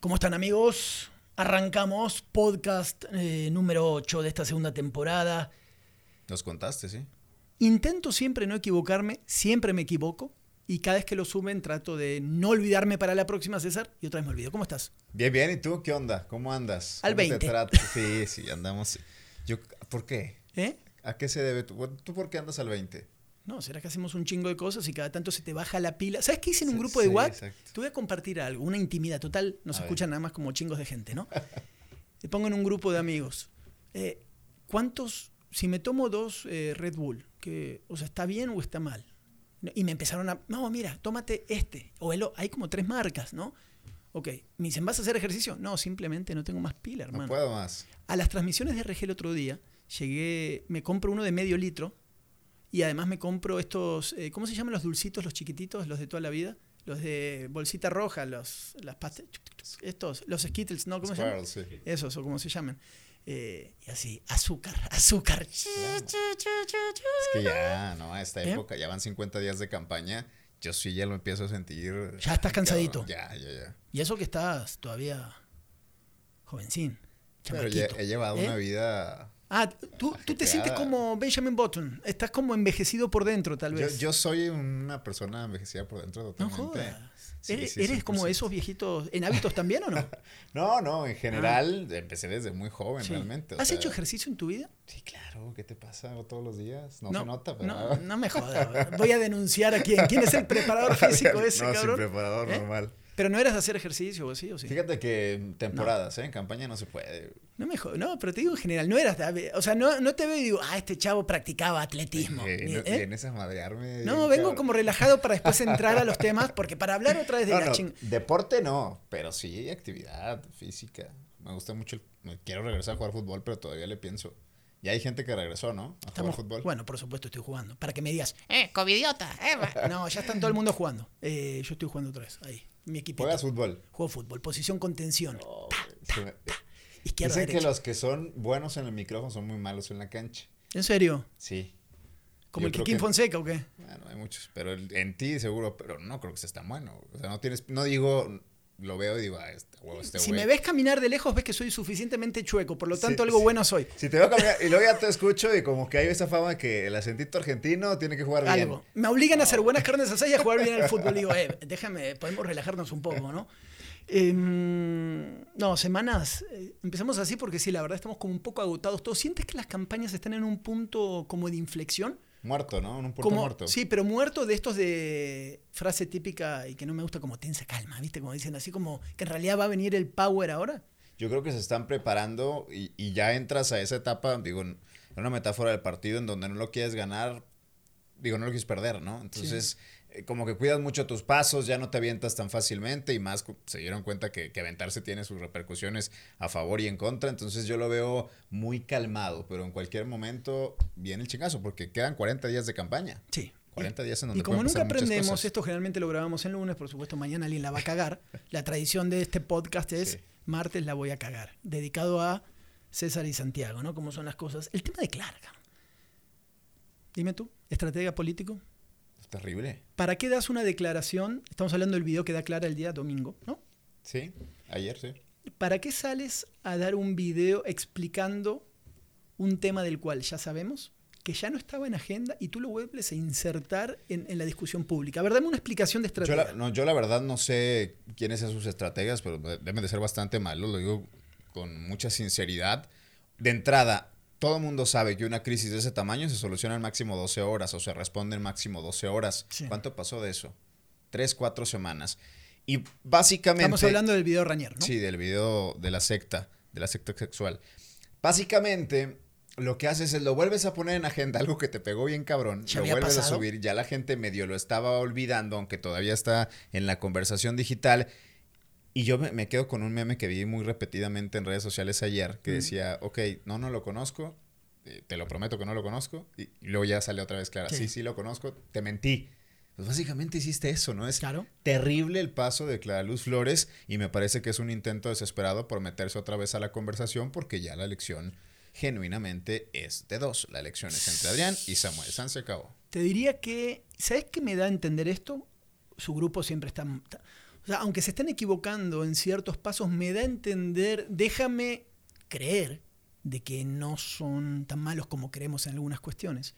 ¿Cómo están amigos? Arrancamos podcast eh, número 8 de esta segunda temporada. Nos contaste, ¿sí? Intento siempre no equivocarme, siempre me equivoco y cada vez que lo suben trato de no olvidarme para la próxima, César, y otra vez me olvido. ¿Cómo estás? Bien, bien. ¿Y tú qué onda? ¿Cómo andas? Al ¿Cómo 20. te trata? Sí, sí, andamos. Yo, ¿Por qué? ¿Eh? ¿A qué se debe? ¿Tú, ¿Tú por qué andas al 20? No, será que hacemos un chingo de cosas y cada tanto se te baja la pila. ¿Sabes qué hice en un grupo de sí, WhatsApp? Te voy a compartir algo, una intimidad total. Nos A ver. escuchan nada más como chingos de gente, ¿no? Te pongo en un grupo de amigos. Eh, ¿Cuántos, si me tomo dos eh, Red Bull, que, o sea, está bien o está mal? Y me empezaron a, no, mira, tómate este. O el, hay como tres marcas, ¿no? Ok, me dicen, ¿vas a hacer ejercicio? No, simplemente no tengo más pila, hermano. No puedo más. A las transmisiones de RG el otro día, llegué, me compro uno de medio litro y además me compro estos, eh, ¿cómo se llaman los dulcitos, los chiquititos, los de toda la vida? Los de bolsita roja, los, las pastas, estos, los Skittles, ¿no? ¿Cómo se llaman? Sí. Esos, o como se llaman. Eh, y así, azúcar, azúcar. Es que ya, ¿no? A esta ¿Eh? época ya van 50 días de campaña. Yo sí ya lo empiezo a sentir. Ya estás cansadito. Ya, ya, ya. Y eso que estás todavía jovencín. Pero ya he llevado ¿eh? una vida. Ah, tú, tú te sientes como Benjamin Button. Estás como envejecido por dentro, tal Yo, vez. yo soy una persona envejecida por dentro no totalmente. jodas. Sí, ¿Eres, sí, eres como 100%. esos viejitos en hábitos también o no? No, no, en general empecé desde muy joven Sí. realmente. ¿Has sea, hecho ejercicio en tu vida? Sí, claro, ¿qué te pasa? Todos los días. No, se nota, pero. no, no me jodas. Voy a denunciar a quién. ¿Quién es el preparador físico ese, no, cabrón? sin preparador ¿Eh? normal. Pero no eras de hacer ejercicio, ¿o sí? ¿O sí? Fíjate que temporadas, ¿eh? En campaña no se puede. No me jodas. No, pero te digo en general, no eras. O sea, no, no te veo y digo, ah, este chavo practicaba atletismo. Eh, Ni- no- ¿eh? Vienes a madrearme. No, vengo cabrón. como relajado para después entrar a los temas, porque para hablar otra vez de No, la no, ching... deporte no, pero sí actividad física. Me gusta mucho. el- quiero regresar a jugar fútbol, pero todavía le pienso. Ya hay gente que regresó, ¿no? A Estamos- jugar fútbol. Bueno, por supuesto estoy jugando. Para que me digas, Eh, covidiota, eh, no, ya están todo el mundo jugando. Eh, yo estoy jugando otra vez, ahí, mi equipo. ¿Juegas fútbol? Juego fútbol, posición contención. Oh, Izquierda, Dicen que los que son buenos en el micrófono son muy malos en la cancha. ¿En serio? Sí. ¿Como el Kikín Fonseca o qué? Bueno, hay muchos, pero el- en ti seguro, pero no creo que seas tan bueno. O sea, no tienes, no digo, lo veo y digo, ah, este huevo, este si me ves caminar de lejos, ves que soy suficientemente chueco, por lo Sí, tanto algo sí. bueno soy. Si te veo caminar y luego ya te escucho y como que hay esa fama que el acentito argentino tiene que jugar bien. Algo. Me obligan a hacer buenas carnes asadas y a jugar bien al fútbol. Digo, eh, déjame, podemos relajarnos un poco, ¿no? Em, no, semanas. eh, empezamos así porque sí, la verdad estamos como un poco agotados todos. ¿Sientes que las campañas están en un punto como de inflexión? Muerto, ¿no? En un Como, muerto. Sí, pero muerto de estos de frase típica y que no me gusta como tensa calma, ¿viste? Como dicen así como que en realidad va a venir el power ahora. Yo creo que se están preparando y, y ya entras a esa etapa, digo, en una metáfora del partido en donde no lo quieres ganar, digo, no lo quieres perder, ¿no? Entonces, como que cuidas mucho tus pasos, ya no te avientas tan fácilmente y más se dieron cuenta que, que aventarse tiene sus repercusiones a favor y en contra, entonces yo lo veo muy calmado, pero en cualquier momento viene el chingazo porque quedan 40 días de campaña. Sí. 40 días en donde Y como nunca aprendemos, esto generalmente lo grabamos el lunes, por supuesto mañana alguien la va a cagar. La tradición de este podcast es Sí. martes la voy a cagar, dedicado a César y Santiago, ¿no? Cómo son las cosas. El tema de Clark. Dime tú, estratega político. Terrible. ¿Para qué das una declaración? Estamos hablando del video que da Clara el día domingo, ¿no? Sí, ayer sí. ¿Para qué sales a dar un video explicando un tema del cual ya sabemos que ya no estaba en agenda y tú lo vuelves a insertar en, en la discusión pública? A ver, dame una explicación de Yo estrategia. la, no, yo la verdad no sé quiénes son sus estrategas, pero de- deben de ser bastante malos, lo digo con mucha sinceridad. De entrada, todo el mundo sabe que una crisis de ese tamaño se soluciona en máximo 12 horas o se responde en máximo 12 horas. Sí. ¿Cuánto pasó de eso? Tres, cuatro semanas. Y básicamente... Estamos hablando del video Rañer, ¿no? Sí, del video de la secta, de la secta sexual. Básicamente, lo que haces es lo vuelves a poner en agenda, algo que te pegó bien cabrón, ¿Ya lo vuelves a subir, ya la gente medio lo estaba olvidando, aunque todavía está en la conversación digital. Y yo me, me quedo con un meme que vi muy repetidamente en redes sociales ayer, que Mm. decía, ok, no, no lo conozco, eh, te lo prometo que no lo conozco, y, y luego ya sale otra vez clara, Sí. sí, sí lo conozco, te mentí. Pues básicamente hiciste eso, ¿no? Es Claro. terrible el paso de Clara Luz Flores y me parece que es un intento desesperado por meterse otra vez a la conversación porque ya la elección genuinamente es de dos. La elección es entre Adrián y Samuel Sanz se acabó. Te diría que, ¿sabes qué me da a entender esto? Su grupo siempre está... está- O sea, aunque se estén equivocando en ciertos pasos, me da a entender, déjame creer de que no son tan malos como creemos en algunas cuestiones.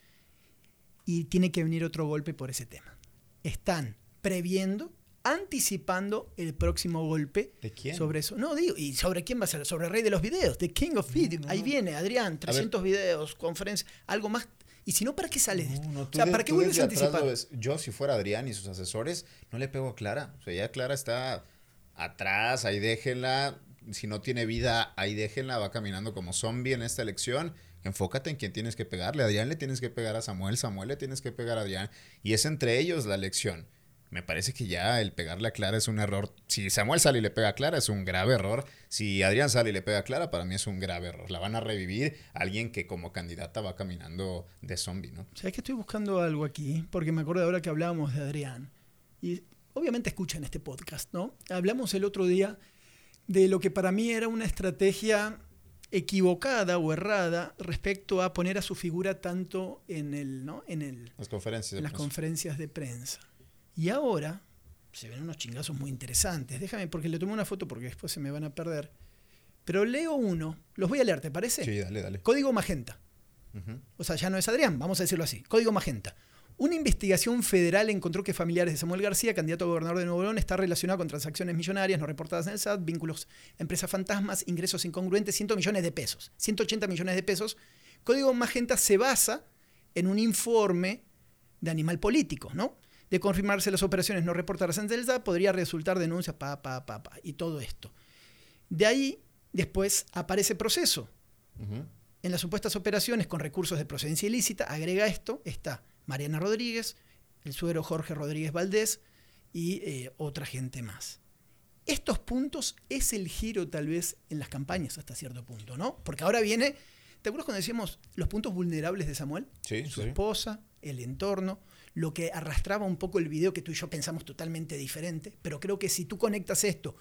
Y tiene que venir otro golpe por ese tema. Están previendo, anticipando el próximo golpe ¿De quién? sobre eso. No, digo, ¿y sobre quién va a ser? Sobre el rey de los videos, The King of Video. Ahí viene, Adrián, 300 videos, conferencias, algo más. Y si no, ¿para qué sales? No, no, o sea, de- ¿para qué vuelves a anticipar? Yo, si fuera Adrián y sus asesores, no le pego a Clara. O sea, ya Clara está atrás, ahí déjenla. Si no tiene vida, ahí déjenla. Va caminando como zombie en esta elección. Enfócate en quién tienes que pegarle. A Adrián le tienes que pegar a Samuel. Samuel le tienes que pegar a Adrián. Y es entre ellos la elección. Me parece que ya el pegarle a Clara es un error. Si Samuel sale y le pega a Clara, es un grave error. Si Adrián sale y le pega a Clara, para mí es un grave error. La van a revivir alguien que como candidata va caminando de zombie, ¿no? ¿Sabes que estoy buscando algo aquí? Porque me acuerdo ahora que hablábamos de Adrián. Y obviamente escuchan este podcast, ¿no? Hablamos el otro día de lo que para mí era una estrategia equivocada o errada respecto a poner a su figura tanto en, el, ¿no? en, el, Las conferencias. de en las prensa. conferencias de prensa. Y ahora se ven unos chingazos muy interesantes. Déjame, porque le tomé una foto porque después se me van a perder. Pero leo uno, los voy a leer, ¿te parece? Sí, dale, dale. Código Magenta. O sea, ya no es Adrián, vamos a decirlo así. Código Magenta. Una investigación federal encontró que familiares de Samuel García, candidato a gobernador de Nuevo León, está relacionado con transacciones millonarias no reportadas en el SAT, vínculos, empresas fantasmas, ingresos incongruentes, 100 millones de pesos, 180 millones de pesos. Código Magenta se basa en un informe de Animal Político, ¿no? De confirmarse las operaciones no reportadas en el SAT, podría resultar denuncias, pa, pa, pa, pa, y todo esto. De ahí, después aparece proceso, en las supuestas operaciones con recursos de procedencia ilícita, agrega esto, está Mariana Rodríguez, el suegro Jorge Rodríguez Valdés y eh, otra gente más. Estos puntos es el giro tal vez en las campañas hasta cierto punto, ¿no? Porque ahora viene, ¿te acuerdas cuando decíamos los puntos vulnerables de Samuel? Sí, Su sí. esposa, el entorno, lo que arrastraba un poco el video que tú y yo pensamos totalmente diferente, pero creo que si tú conectas esto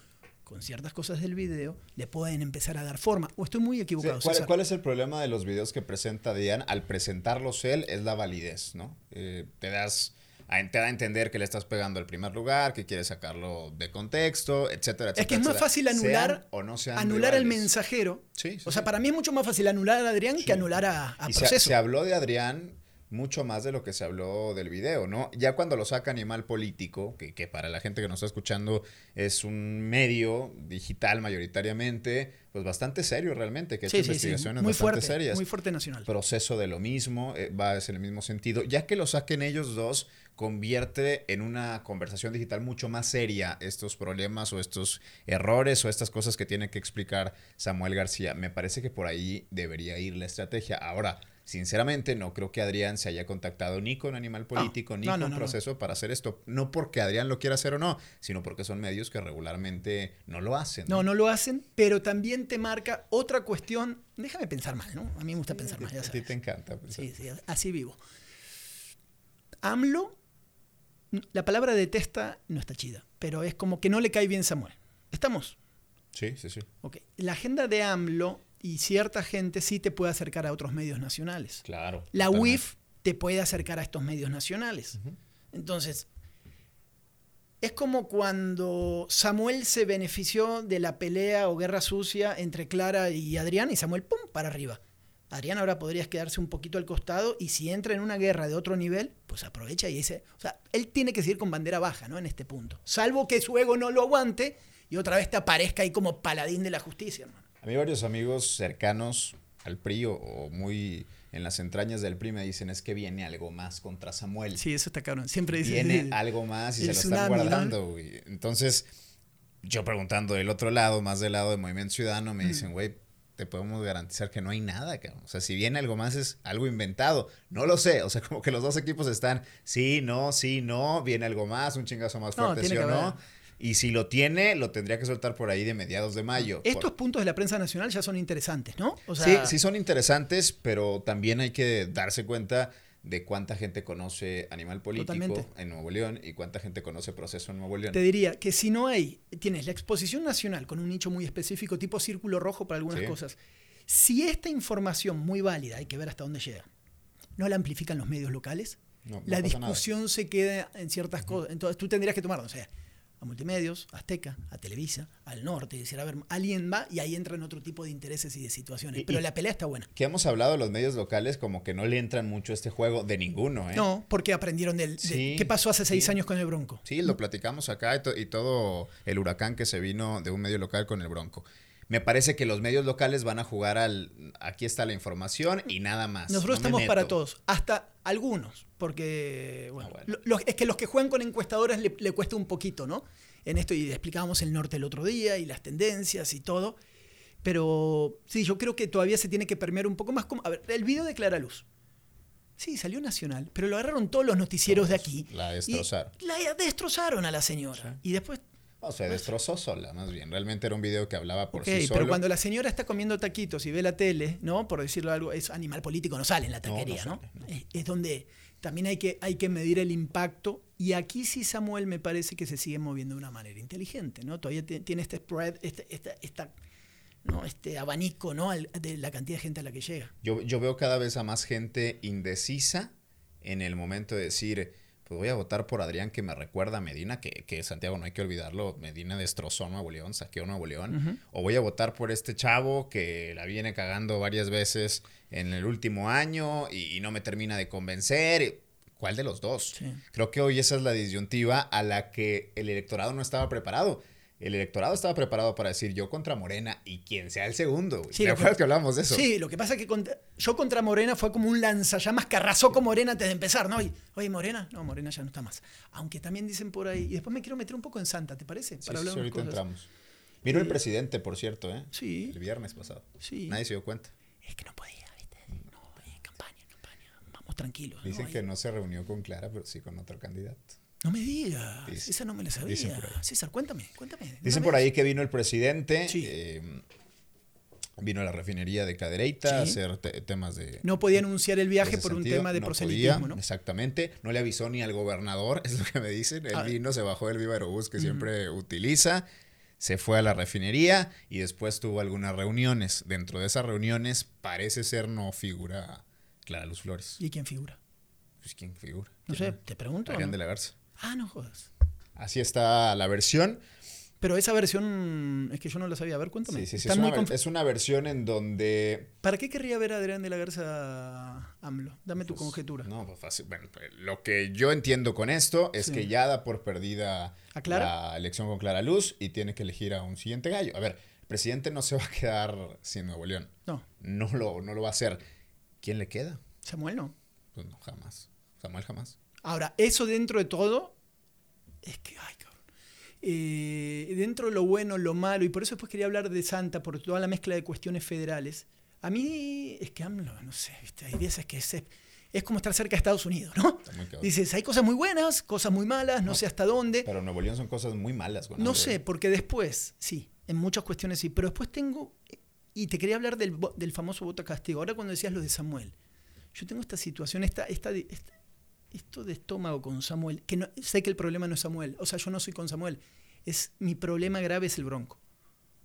con ciertas cosas del video, le pueden empezar a dar forma. O estoy muy Sí, equivocado. ¿cuál, es el problema de los videos que presenta Diane? Al presentarlos él es la validez, ¿no? Eh, te das a, te da a entender que le estás pegando al primer lugar, que quieres sacarlo de contexto, etcétera, etcétera. Es que es más etcétera. fácil anular, Sean o no sean anular al rivales. mensajero. Sí, sí, o sea, sí. para mí es mucho más fácil anular a Adrián que anular a, a Y se, proceso. se habló de Adrián mucho más de lo que se habló del video, ¿no? Ya cuando lo saca Animal Político, que, que para la gente que nos está escuchando es un medio digital mayoritariamente, pues bastante serio realmente, que ha Sí, hecho sí, sí, investigaciones muy bastante fuerte, serias. muy fuerte nacional. proceso de lo mismo, eh, va en el mismo sentido. Ya que lo saquen ellos dos, convierte en una conversación digital mucho más seria estos problemas o estos errores o estas cosas que tiene que explicar Samuel García. Me parece que por ahí debería ir la estrategia. Ahora, sinceramente, no creo que Adrián se haya contactado ni con Animal Político ni no, con no, no, no. Proceso para hacer esto. No porque Adrián lo quiera hacer o no, sino porque son medios que regularmente no lo hacen. No, no lo hacen, pero también te marca otra cuestión. Déjame pensar mal, ¿no? A mí me gusta pensar mal, ya A ti te encanta. Sí, sí, así vivo. AMLO, la palabra detesta no está chida, pero es como que no le cae bien Samuel. ¿Estamos? sí, sí. sí. Ok. La agenda de AMLO y cierta gente sí te puede acercar a otros medios nacionales. Claro. La. UIF te puede acercar a estos medios nacionales. Entonces, es como cuando Samuel se benefició de la pelea o guerra sucia entre Clara y Adrián y Samuel, ¡pum!, para arriba. Adrián ahora podrías quedarse un poquito al costado y si entra en una guerra de otro nivel, pues aprovecha y dice, o sea, él tiene que seguir con bandera baja, ¿no? En este punto. Salvo que su ego no lo aguante y otra vez te aparezca ahí como paladín de la justicia, hermano. A mí varios amigos cercanos al PRI o, o muy en las entrañas del PRI me dicen es que viene algo más contra Samuel. Sí, eso está cabrón. Siempre dice viene algo más y se lo están guardando. güey. Entonces, yo preguntando del otro lado, más del lado de Movimiento Ciudadano, Mm. me dicen, güey, te podemos garantizar que no hay nada, cabrón. O sea, si viene algo más es algo inventado. No lo sé. O sea, como que los dos equipos están, sí, no, sí, no, viene algo más, un chingazo más fuerte, sí o no. haber. Y si lo tiene, lo tendría que soltar por ahí de mediados de mayo. Por- Estos puntos de la prensa nacional ya son interesantes, ¿no? O sí, sí son interesantes, pero también hay que darse cuenta de cuánta gente conoce Animal Político Totalmente. en Nuevo León y cuánta gente conoce Proceso en Nuevo León. Te diría que si no hay, tienes la exposición nacional con un nicho muy específico, tipo círculo rojo para algunas Sí. cosas. Si esta información muy válida, hay que ver hasta dónde llega, no la amplifican los medios locales, No, no la pasa nada. discusión se queda en ciertas cosas. Entonces tú tendrías que tomar, o sea, a Multimedios, a Azteca, a Televisa, al Norte, y decir, a ver, alguien va y ahí entran otro tipo de intereses y de situaciones. Y- Pero y- la pelea está buena. Que hemos hablado de los medios locales como que no le entran mucho a este juego de ninguno, ¿eh? No, porque aprendieron del... de- Sí, ¿Qué pasó hace seis sí. años con el Bronco? Sí, lo platicamos acá y, to- y todo el huracán que se vino de un medio local con el Bronco. Me parece que los medios locales van a jugar al aquí está la información y nada más. Nosotros No me estamos para todos, hasta algunos, porque bueno, Ah, bueno. lo- los- es que los que juegan con encuestadores le, le cuesta un poquito, ¿no? En esto, y explicábamos el norte el otro día y las tendencias y todo, pero sí, yo creo que todavía se tiene que permear un poco más. Como, a ver, el video de Clara Luz. Sí, salió nacional, pero lo agarraron todos los noticieros de aquí. la y destrozaron. La destrozaron a la señora. Y después O sea, destrozó sola, más bien. Realmente era un video que hablaba por Ok, sí solo. pero cuando la señora está comiendo taquitos y ve la tele, ¿no? Por decirlo algo, es animal político, no sale en la no taquería, ¿no? sale, no. Es, es donde también hay que, hay que medir el impacto. Y aquí sí Samuel me parece que se sigue moviendo de una manera inteligente, ¿no? Todavía ti- tiene este spread, este, esta- esta, ¿no? este abanico, ¿no? Al- de la cantidad de gente a la que llega. Yo, yo veo cada vez a más gente indecisa en el momento de decir, pues voy a votar por Adrián que me recuerda a Medina, que, que Santiago no hay que olvidarlo, Medina destrozó a Nuevo León, saqueó a Nuevo León, o voy a votar por este chavo que la viene cagando varias veces en el último año y, y no me termina de convencer. ¿Cuál de los dos? Sí. Creo que hoy esa es la disyuntiva a la que el electorado no estaba preparado. El electorado estaba preparado para decir yo contra Morena y quien sea el segundo. güey. Sí, ¿Te que- acuerdas que hablamos de eso? Sí, lo que pasa es que contra- yo contra Morena fue como un lanzallamas que arrasó con Morena antes de empezar, ¿no? Y, Oye, Morena, no, Morena ya no está más. Aunque también dicen por ahí, y después me quiero meter un poco en Santa, ¿te parece? Sí, Para sí, hablar unas ahorita cosas. entramos. Vino el Eh, presidente, por cierto, ¿eh? Sí. El viernes pasado. Sí. Nadie se dio cuenta. Es que no podía, ¿viste? No, eh, campaña, campaña. Vamos tranquilos. Dicen ¿no? que no se reunió con Clara, pero sí con otro candidato. No me digas. Dicen- Esa no me la dicen sabía. por ahí. César, cuéntame, cuéntame. Dicen por vez. ahí que vino el presidente, Sí. eh, vino a la refinería de Cadereyta a hacer te- temas de... No podía anunciar el viaje por un tema de no proselitismo, podía, ¿no? Exactamente. No le avisó ni al gobernador, es lo que me dicen. Él Ah. vino, se bajó del Viva Aerobús que siempre utiliza, se fue a la refinería y después tuvo algunas reuniones. Dentro de esas reuniones parece ser no figura Clara Luz Flores. ¿Y quién figura? Pues, ¿Quién figura? No sé, te pregunto. Adrián ¿no? de la Garza. Ah, no jodas. Así está la versión. Pero esa versión es que yo no la sabía. A ver, cuéntame. Sí, sí, sí, es, una, es versión en donde ¿Para qué querría ver a Adrián de la Garza AMLO? Dame tu Pues, conjetura. No, pues fácil. Bueno, pues, lo que yo entiendo con esto es Sí. que ya da por perdida la elección con Clara Luz y tiene que elegir a un siguiente gallo. A ver, el presidente no se va a quedar sin Nuevo León. No, No lo, no lo va a hacer. ¿Quién le queda? Samuel no. Pues no, jamás. Samuel jamás. Ahora, eso dentro de todo, es que, ay, cabrón. Eh, dentro de lo bueno, lo malo, y por eso después quería hablar de Santa, por toda la mezcla de cuestiones federales. A mí, es que AMLO, no sé, ¿viste? hay veces que es, es como estar cerca de Estados Unidos, ¿no? Dices, hay cosas muy buenas, cosas muy malas, no, No, sé hasta dónde. Pero Nuevo León son cosas muy malas. No sé, ¿eh? porque después, sí, en muchas cuestiones sí, pero después tengo, y te quería hablar del, del famoso voto a castigo, ahora cuando decías lo de Samuel, yo tengo esta situación, esta, esta, esta- esto de estómago con Samuel, que no, sé que el problema no es Samuel, o sea, yo no soy con Samuel, es mi problema grave es el Bronco.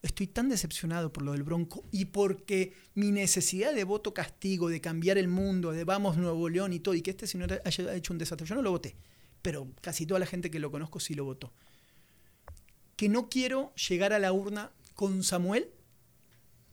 Estoy tan decepcionado por lo del Bronco y porque mi necesidad de voto castigo, de cambiar el mundo, de vamos Nuevo León y todo, y que este señor haya hecho un desastre. Yo no lo voté, pero casi toda la gente que lo conozco sí lo votó que no quiero llegar a la urna con Samuel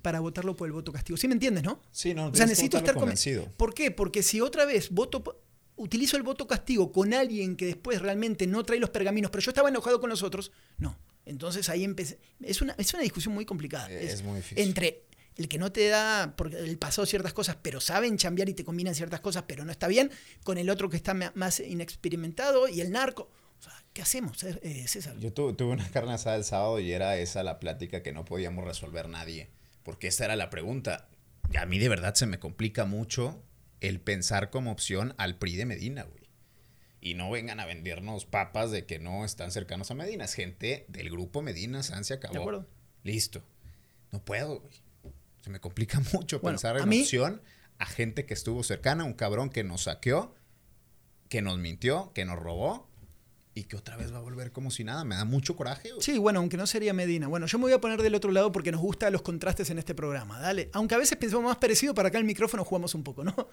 para votarlo por el voto castigo. ¿Sí me entiendes, no? Sí, no, O sea, necesito estar conven- convencido. ¿Por qué? Porque si otra vez voto, utilizo el voto castigo con alguien que después realmente no trae los pergaminos, pero yo estaba enojado con los otros, no. Entonces ahí empecé. Es una, es una discusión muy complicada. Eh, es muy difícil. Entre el que no te da, porque el pasado ciertas cosas, pero saben chambear y te combinan ciertas cosas, pero no está bien, con el otro que está más inexperimentado y el narco. O sea, ¿qué hacemos, eh, César? Yo tu- tuve una carne asada el sábado y era esa la plática que no podíamos resolver nadie. Porque esta era la pregunta. A mí de verdad se me complica mucho el pensar como opción al PRI de Medina, güey. Y no vengan a vendernos papas de que no están cercanos a Medina. Es gente del grupo Medina, San se acabó. De acuerdo. Listo. No puedo, güey. Se me complica mucho Bueno, pensar a en mí- opción a gente que estuvo cercana, un cabrón que nos saqueó, que nos mintió, que nos robó y que otra vez va a volver como si nada. Me da mucho coraje. güey. Sí, bueno, aunque no sería Medina. Bueno, yo me voy a poner del otro lado porque nos gustan los contrastes en este programa, dale. Aunque a veces pensamos más parecido, para acá el micrófono jugamos un poco, ¿no?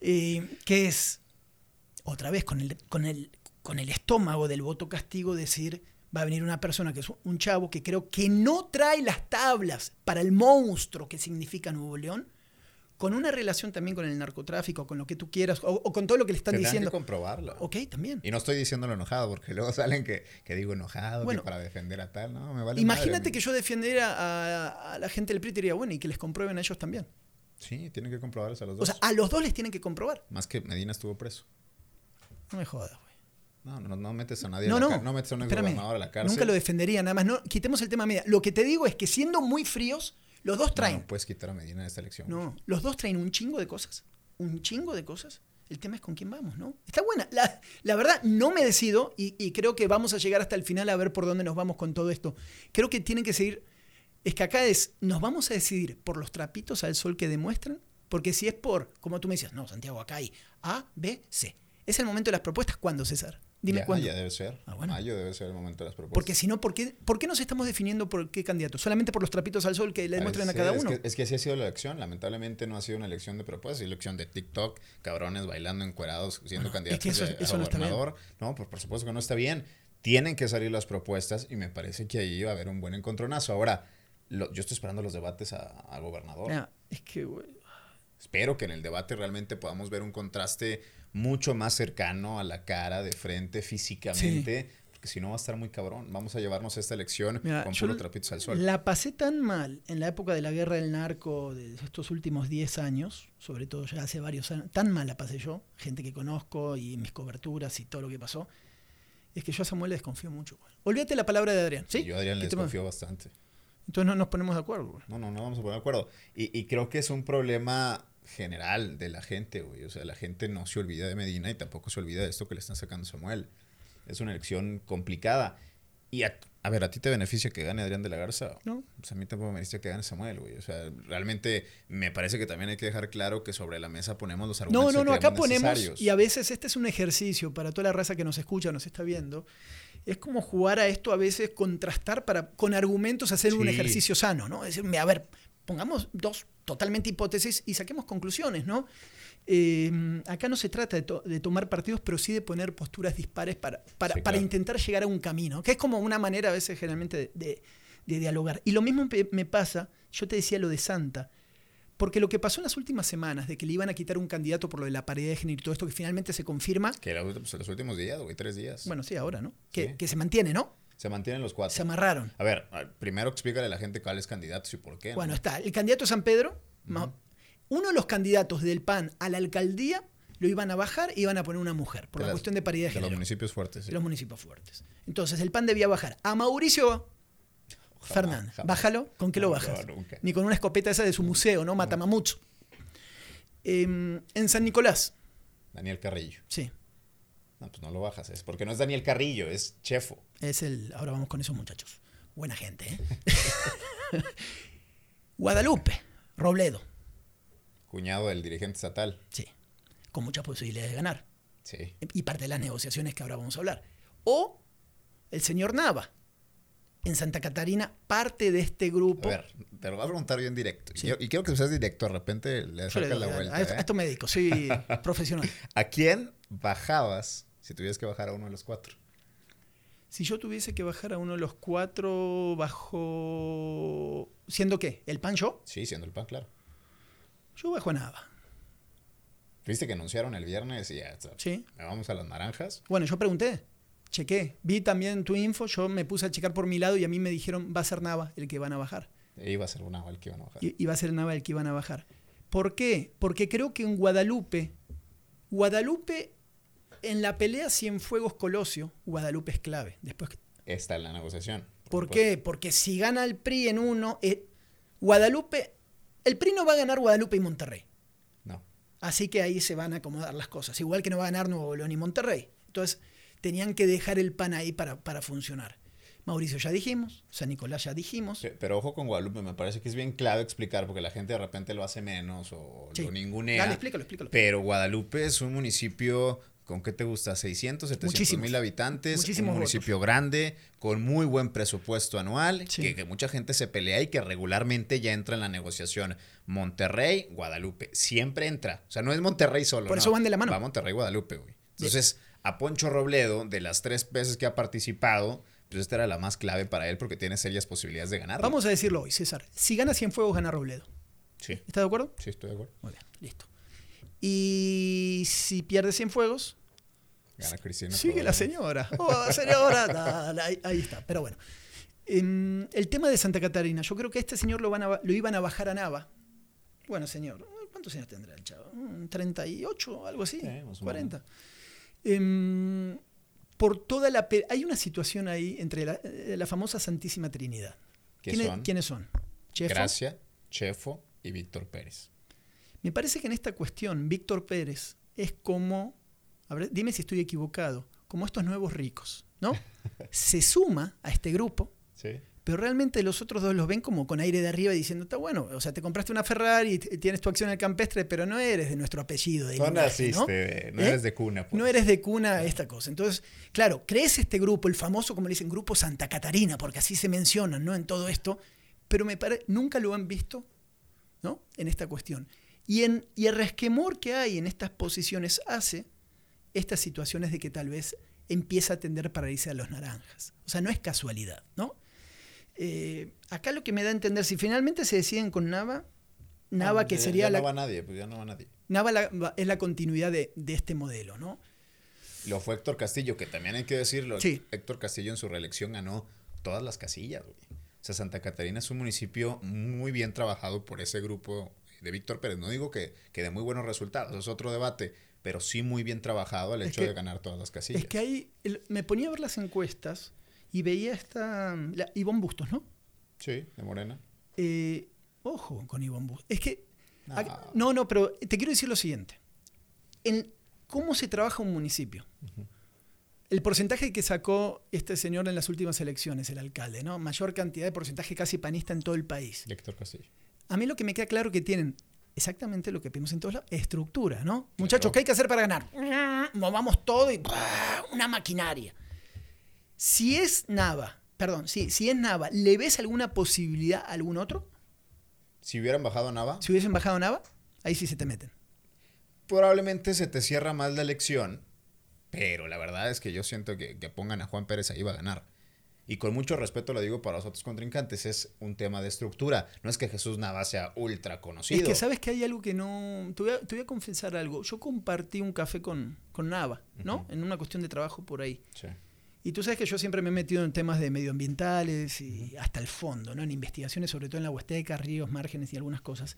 Eh, que es, otra vez, con el, con, el, con el estómago del voto castigo, decir, va a venir una persona que es un chavo que creo que no trae las tablas para el monstruo que significa Nuevo León, con una relación también con el narcotráfico, con lo que tú quieras, o, o con todo lo que le están Tendrán diciendo. que comprobarlo. Ok, también. Y no estoy diciéndolo enojado, porque luego salen que, que digo enojado, Bueno. que para defender a tal, no, me vale Imagínate madre, que yo defendiera a, a la gente del PRI y diría, bueno, y que les comprueben a ellos también. Sí, tienen que comprobarlos a los O dos. sea, a los dos les tienen que comprobar. Más que Medina estuvo preso. No me jodas, güey. No, no, no metes a nadie No, a la no. No metes a un Espérame. gobernador a la cárcel. Nunca lo defendería, nada más. No, quitemos el tema media. Lo que te digo es que siendo muy fríos, los dos traen. no puedes quitar a Medina de esta elección. No, los dos traen un chingo de cosas. Un chingo de cosas. El tema es con quién vamos, ¿no? Está buena. La, la verdad, no me decido y, y creo que vamos a llegar hasta el final a ver por dónde nos vamos con todo esto. Creo que tienen que seguir. Es que acá es, nos vamos a decidir por los trapitos al sol que demuestran, porque si es por, como tú me decías, no, Santiago, acá hay A, B, C. Es el momento de las propuestas. ¿Cuándo, César? Dime ya, cuándo. ya debe ser. Ah, bueno. Mayo debe ser el momento de las propuestas. Porque si no, ¿por qué, ¿por qué nos estamos definiendo por qué candidato? ¿Solamente por los trapitos al sol que le demuestran a cada uno? Es que, es que así ha sido la elección. Lamentablemente no ha sido una elección de propuestas, es elección de TikTok, cabrones bailando encuerados, siendo Bueno, candidatos es que eso- de- a eso no gobernador. No, pues por supuesto que no está bien. Tienen que salir las propuestas y me parece que ahí va a haber un buen encontronazo. Ahora, lo- yo estoy esperando los debates a, a gobernador. Mira, es que, güey, Espero que en el debate realmente podamos ver un contraste mucho más cercano a la cara, de frente, físicamente. Porque si no va a estar muy cabrón. Vamos a llevarnos esta elección Mira, con puro trapitos al sol. La pasé tan mal en la época de la guerra del narco de estos últimos 10 años, sobre todo ya hace varios años, tan mal la pasé yo, gente que conozco y mis coberturas y todo lo que pasó, es que yo a Samuel le desconfío mucho. Olvídate la palabra de Adrián. ¿sí? Y yo a Adrián le desconfío bastante. Entonces no nos ponemos de acuerdo. güey. No, no, no vamos a poner de acuerdo. Y, y creo que es un problema general de la gente, güey. O sea, la gente no se olvida de Medina y tampoco se olvida de esto que le están sacando Samuel. Es una elección complicada. Y a, a ver, ¿a ti te beneficia que gane Adrián de la Garza? No. Pues a mí tampoco me beneficia que gane Samuel, güey. O sea, realmente me parece que también hay que dejar claro que sobre la mesa ponemos los No, argumentos no, que no, acá ponemos, y a veces este es un ejercicio para toda la raza que nos escucha, nos está viendo, es como jugar a esto a veces, contrastar para, con argumentos, hacer un ejercicio sano, ¿no? Es decir, a ver, pongamos dos totalmente hipótesis y saquemos conclusiones, ¿no? Eh, acá no se trata de, to- de tomar partidos, pero sí de poner posturas dispares para, para, Sí, para intentar llegar a un camino, que es como una manera a veces generalmente de, de- de dialogar. Y lo mismo me pasa, yo te decía lo de Santa, porque lo que pasó en las últimas semanas, de que le iban a quitar un candidato por lo de la paridad de género y todo esto, que finalmente se confirma, Que pues, los últimos días, güey, tres días. bueno, sí, ahora, ¿no? Que, Sí. que se mantiene, ¿no? se mantienen los cuatro. Se amarraron. A ver, primero explícale a la gente cuáles candidatos y por qué. ¿no? Bueno, está. El candidato de San Pedro, ma- uno de los candidatos del PAN a la alcaldía lo iban a bajar y iban a poner una mujer, por De la las- cuestión de paridad de de género. los municipios fuertes. sí. de los municipios fuertes. Entonces, el PAN debía bajar a Mauricio Jamás. Bájalo. ¿Con qué lo bajas? no, nunca. Ni con una escopeta esa de su museo, ¿no? Matamamuts. Em, en San Nicolás, Daniel Carrillo. sí. No, pues no lo bajas. Es porque no es Daniel Carrillo, es Chefo. Es el. Ahora vamos con esos muchachos. Buena gente, ¿eh? Guadalupe, Robledo, Cuñado del dirigente estatal. sí. Con muchas posibilidades de ganar. Sí. Y parte de las negociaciones que ahora vamos a hablar. O el señor Nava, en Santa Catarina, parte de este A grupo. ver, te lo voy a preguntar bien directo. Sí. Y, quiero que seas directo. De repente le sacas la a- vuelta. a, esto- ¿eh? a esto me dedico, soy profesional. ¿A quién bajabas si tuvieras que bajar a uno de los cuatro? Si yo tuviese que bajar a uno de los cuatro bajo... ¿Siendo qué? ¿El pan yo? Sí, siendo el PAN, claro. Yo bajo a Nava. Viste que anunciaron el viernes y ya. está. Sí. Vamos a las naranjas. Bueno, yo pregunté, chequé, vi también tu info, yo me puse a checar por mi lado y a mí me dijeron, va a ser Nava el que van a bajar. E iba a ser una el que iban a bajar. Va a ser Nava el que iban a bajar. ¿Por qué? Porque creo que en Guadalupe, Guadalupe, en la pelea Cienfuegos Colosio, Guadalupe es clave. Después, Está en la negociación. ¿Por qué? Porque si gana el PRI en uno, eh, Guadalupe, el PRI no va a ganar Guadalupe y Monterrey. No. Así que ahí se van a acomodar las cosas. Igual que no va a ganar Nuevo León y Monterrey. Entonces, tenían que dejar el pan ahí para, para funcionar. Mauricio ya dijimos, San Nicolás ya dijimos. Pe- Pero ojo con Guadalupe, me parece que es bien clave explicar porque la gente de repente lo hace menos o Sí. lo ningunea. Dale, explícalo, explícalo. Pero Guadalupe es un municipio, ¿con qué te gusta? 600, 700 Muchísimos. mil habitantes. Muchísimos un municipio grande, con muy buen presupuesto anual, Sí. que, que mucha gente se pelea y que regularmente ya entra en la negociación. Monterrey, Guadalupe, siempre entra. O sea, no es Monterrey solo. Por no. eso van de la mano. Va Monterrey, Guadalupe, güey. Entonces, a Poncho Robledo, de las tres veces que ha participado, pues esta era la más clave para él porque tiene serias posibilidades de ganar. Vamos a decirlo hoy, César. Si gana Cienfuegos, gana Robledo. Sí, ¿Estás de acuerdo? sí, estoy de acuerdo. Muy bien, listo. Y si pierde Cienfuegos, Gana Cristina. sigue la señora. Oh, señora, dale, ahí, ahí está. Pero bueno. Em, el tema de Santa Catarina, yo creo que a este señor lo, van a ba- lo iban a bajar a Nava. Bueno, señor, ¿cuántos años tendrá el chavo? ¿Un ¿38? Algo así. Sí, más o 40. Em, por toda la... Hay una situación ahí entre la, eh, la famosa Santísima Trinidad. ¿Qué ¿Quiénes son? ¿Quiénes son? Chefo. Gracia, Chefo y Víctor Pérez. Me parece que en esta cuestión Víctor Pérez es como, a ver, dime si estoy equivocado, como estos nuevos ricos, ¿no? Se suma a este grupo, Sí. Pero realmente los otros dos los ven como con aire de arriba diciendo, está bueno, o sea, te compraste una Ferrari y tienes tu acción en el campestre, pero no eres de nuestro apellido. De No linaje, naciste, no, ¿Eh? eres de cuna. pues. No eres de cuna esta cosa. Entonces, claro, crees este grupo, el famoso, como le dicen, grupo Santa Catarina, porque así se mencionan, ¿no? En todo esto, pero me parece, nunca lo han visto, ¿no? En esta cuestión. Y, en, y el resquemor que hay en estas posiciones hace estas situaciones de que tal vez empieza a tender para irse a los naranjas. O sea, no es casualidad, ¿no? Eh, acá lo que me da a entender, si finalmente se deciden con Nava, Nava No, que ya- sería ya la, no va nadie, pues ya no va nadie. Nava la- va- es la continuidad de, de este modelo, ¿no? Lo fue Héctor Castillo, que también hay que decirlo. Sí. Héctor Castillo en su reelección ganó todas las casillas, güey. O sea, Santa Catarina es un municipio muy bien trabajado por ese grupo de Víctor Pérez. No digo que, que de muy buenos resultados, es otro debate, pero sí muy bien trabajado el Es hecho que- de ganar todas las casillas. Es que ahí el- me ponía a ver las encuestas y veía esta. La, Ivonne Bustos, ¿no? Sí, de Morena. Eh, ojo con Ivonne Bustos. Es que. No. No, no, pero te quiero decir lo siguiente. En cómo se trabaja un municipio. El porcentaje que sacó este señor en las últimas elecciones, el alcalde, ¿no? Mayor cantidad de porcentaje casi panista en todo el país. de Héctor Castillo. A mí lo que me queda claro que tienen exactamente lo que vimos en todos lados, estructura, ¿no? Muchachos, ¿qué hay que hacer para ganar? Movamos todo y ¡pah! una maquinaria. Si es Nava, perdón, si, si es Nava, ¿le ves alguna posibilidad a algún otro? Si hubieran bajado a Nava, Si hubiesen bajado Nava, ahí sí se te meten. probablemente se te cierra más la elección, pero la verdad es que yo siento que, que pongan a Juan Pérez ahí va a ganar. Y con mucho respeto lo digo para los otros contrincantes, es un tema de estructura. No es que Jesús Nava sea ultra conocido. Es que sabes que hay algo que no... Te voy a, te voy a confesar algo. Yo compartí un café con, con Nava, ¿no? En una cuestión de trabajo por ahí. Sí. Y tú sabes que yo siempre me he metido en temas de medioambientales y hasta el fondo, ¿no? En investigaciones, sobre todo en la Huasteca, ríos, márgenes y algunas cosas.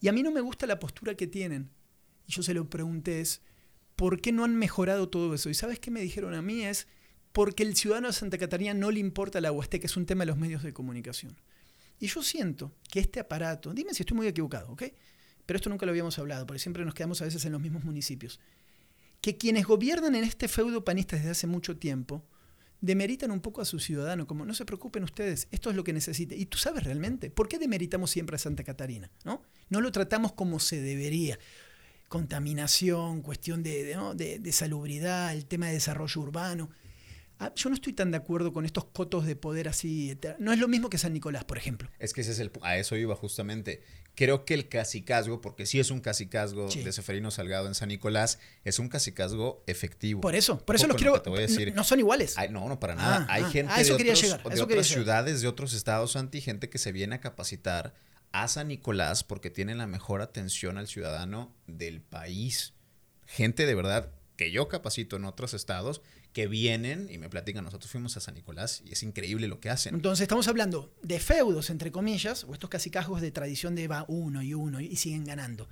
Y a mí no me gusta la postura que tienen. Y yo se lo pregunté es, ¿por qué no han mejorado todo eso? Y ¿sabes qué me dijeron a mí? Es porque el ciudadano de Santa Catarina no le importa la Huasteca, es un tema de los medios de comunicación. Y yo siento que este aparato, dime si estoy muy equivocado, ¿ok? Pero esto nunca lo habíamos hablado, porque siempre nos quedamos a veces en los mismos municipios que quienes gobiernan en este feudo panista desde hace mucho tiempo demeritan un poco a su ciudadano, como no se preocupen ustedes, esto es lo que necesite. Y tú sabes realmente, ¿por qué demeritamos siempre a Santa Catarina? ¿no? no lo tratamos como se debería. Contaminación, cuestión de- de salubridad, el tema de desarrollo urbano. Ah, yo no estoy tan de acuerdo con estos cotos de poder así. No es lo mismo que San Nicolás, por ejemplo. Es que ese es el, a eso iba justamente. Creo que el cacicazgo, porque sí es un cacicazgo Sí. de Seferino Salgado en San Nicolás, es un cacicazgo efectivo. Por eso, por eso los lo quiero. te voy a decir. No, no son iguales. Ay, no, no, para nada. Ah, Hay ah, gente eso de, otros- llegar, de eso otras llegar. ciudades, de otros estados, Santi, gente que se viene a capacitar a San Nicolás porque tienen la mejor atención al ciudadano del país. Gente de verdad que yo capacito en otros estados que vienen y me platican, nosotros fuimos a San Nicolás y es increíble lo que hacen. Entonces estamos hablando de feudos, entre comillas, o estos casicazgos de tradición de va uno y uno y siguen ganando.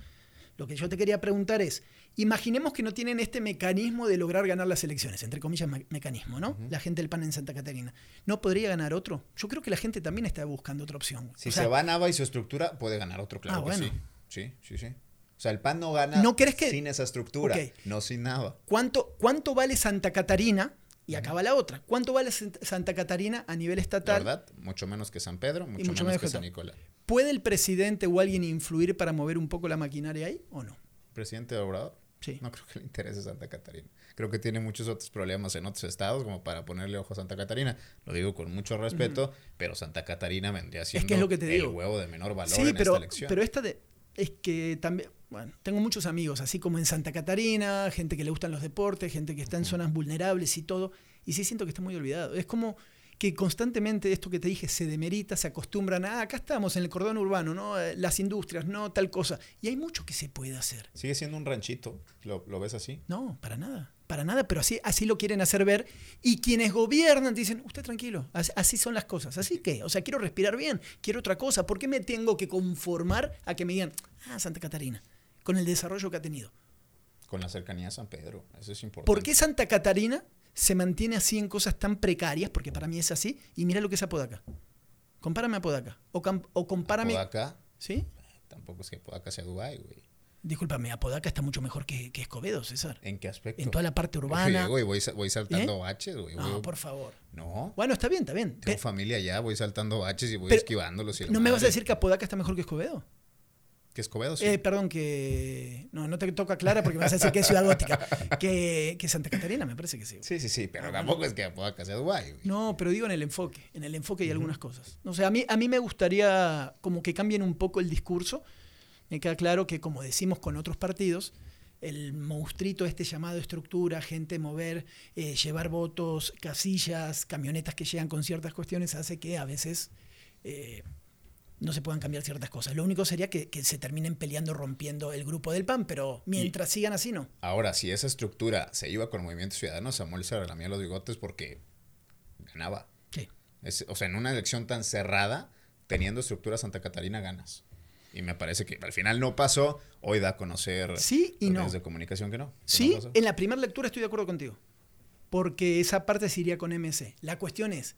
Lo que yo te quería preguntar es, imaginemos que no tienen este mecanismo de lograr ganar las elecciones, entre comillas me- mecanismo, ¿no? La gente del PAN en Santa Catarina. ¿No podría ganar otro? Yo creo que la gente también está buscando otra opción. Si O sea, se va a Nava y su estructura, puede ganar otro, claro Ah, que bueno. sí. Sí, sí, sí. O sea, el PAN no gana ¿No crees que- sin esa estructura, no sin Nava. ¿cuánto, ¿Cuánto vale Santa Catarina? Y acaba la otra. ¿Cuánto vale Sant- Santa Catarina a nivel La estatal? verdad, mucho menos que San Pedro, mucho, mucho menos menos que San. Nicolás. ¿Puede el presidente o alguien influir para mover un poco la maquinaria ahí o no? Presidente Obrador. Sí. No creo que le interese Santa Catarina. Creo que tiene muchos otros problemas en otros estados como para ponerle ojo a Santa Catarina. Lo digo con mucho respeto, pero Santa Catarina vendría siendo que es lo que te el digo. huevo de menor valor Sí, en pero, esta elección. pero esta de, es que también, bueno, tengo muchos amigos, así como en Santa Catarina, gente que le gustan los deportes, gente que está en zonas vulnerables y todo. Y sí siento que está muy olvidado. Es como que constantemente esto que te dije se demerita, se acostumbran a, ah, acá estamos en el cordón urbano, ¿no? Eh, Las industrias, no tal cosa. Y hay mucho que se puede hacer. Sigue siendo un ranchito, ¿lo, lo ves así? No, para nada, para nada, pero así, así lo quieren hacer ver. Y quienes gobiernan dicen, usted tranquilo, así, así son las cosas. Así que, o sea, quiero respirar bien, quiero otra cosa. ¿Por qué me tengo que conformar a que me digan, ah, Santa Catarina, con el desarrollo que ha tenido? Con la cercanía a San Pedro, eso es importante. ¿Por qué Santa Catarina se mantiene así en cosas tan precarias? Porque para mí es así. Y mira lo que es Apodaca. Compárame a Apodaca. O compárame... Apodaca, ¿Sí? tampoco es que Apodaca sea Dubái, güey. Discúlpame, Apodaca está mucho mejor que, que Escobedo, César. ¿En qué aspecto? En toda la parte urbana. Oye, voy, voy saltando ¿Eh? baches, güey. No, voy- por favor. No, Bueno, está bien, está bien. tengo familia allá, voy saltando baches y voy Pero, esquivándolos. y ¿No me vas a decir que Apodaca está mejor que Escobedo? Que Escobedo, sí. Eh, perdón, que. No, no te toca Clara porque me vas a decir que es Ciudad Gótica. Que, que Santa Catarina, me parece que sí. Sí, sí, sí, pero tampoco es que Apodaca sea Dubái, güey. No, pero digo en el enfoque. En el enfoque hay algunas cosas. O sea, a mí, a mí me gustaría como que cambien un poco el discurso. Me queda claro que, como decimos con otros partidos, el monstruito este llamado estructura, gente mover, eh, llevar votos, casillas, camionetas que llegan con ciertas cuestiones, hace que a veces eh, no se puedan cambiar ciertas cosas. Lo único sería que, que se terminen peleando, rompiendo el grupo del PAN, pero mientras sigan así, no. Ahora, si esa estructura se iba con Movimiento Ciudadano, Samuel se relamía los bigotes porque ganaba. Sí. Es- o sea, en una elección tan cerrada, teniendo estructura Santa Catarina, ganas. Y me parece que al final no pasó. Hoy da a conocer Sí y los no. medios de comunicación que no. que Sí, en la primera lectura estoy de acuerdo contigo. Porque esa parte se iría con MC. La cuestión es,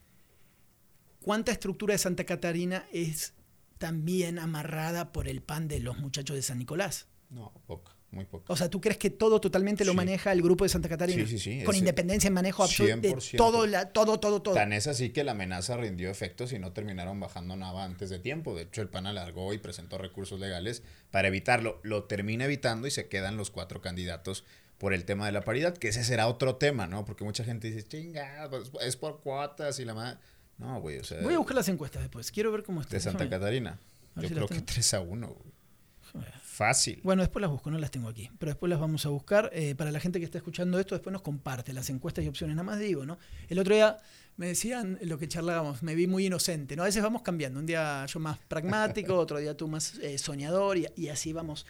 ¿cuánta estructura de Santa Catarina es también amarrada por el pan de los muchachos de San Nicolás? No, poca, muy poca. O sea, ¿tú crees que todo totalmente lo Sí. maneja el grupo de Santa Catarina? Sí, sí, sí, Con ese- independencia en manejo absoluto de 100%. todo, la- todo, todo, todo. Tan es así que la amenaza rindió efectos y no terminaron bajando nada antes de tiempo. De hecho, el PAN alargó y presentó recursos legales para evitarlo. Lo termina evitando y se quedan los cuatro candidatos por el tema de la paridad, que ese será otro tema, ¿no? Porque mucha gente dice, chinga, pues, es por cuotas y la más... No, güey, o sea... Voy a buscar las encuestas después. Quiero ver cómo está. De Santa Catarina. Yo si creo que tengo. 3 a 1, güey. Fácil. Bueno, después las busco, no las tengo aquí. Pero después las vamos a buscar. Eh, para la gente que está escuchando esto, después nos comparte las encuestas y opciones. Nada más digo, ¿no? El otro día me decían lo que charlábamos, me vi muy inocente, ¿no? A veces vamos cambiando. Un día yo más pragmático, otro día tú más eh, soñador y, y así vamos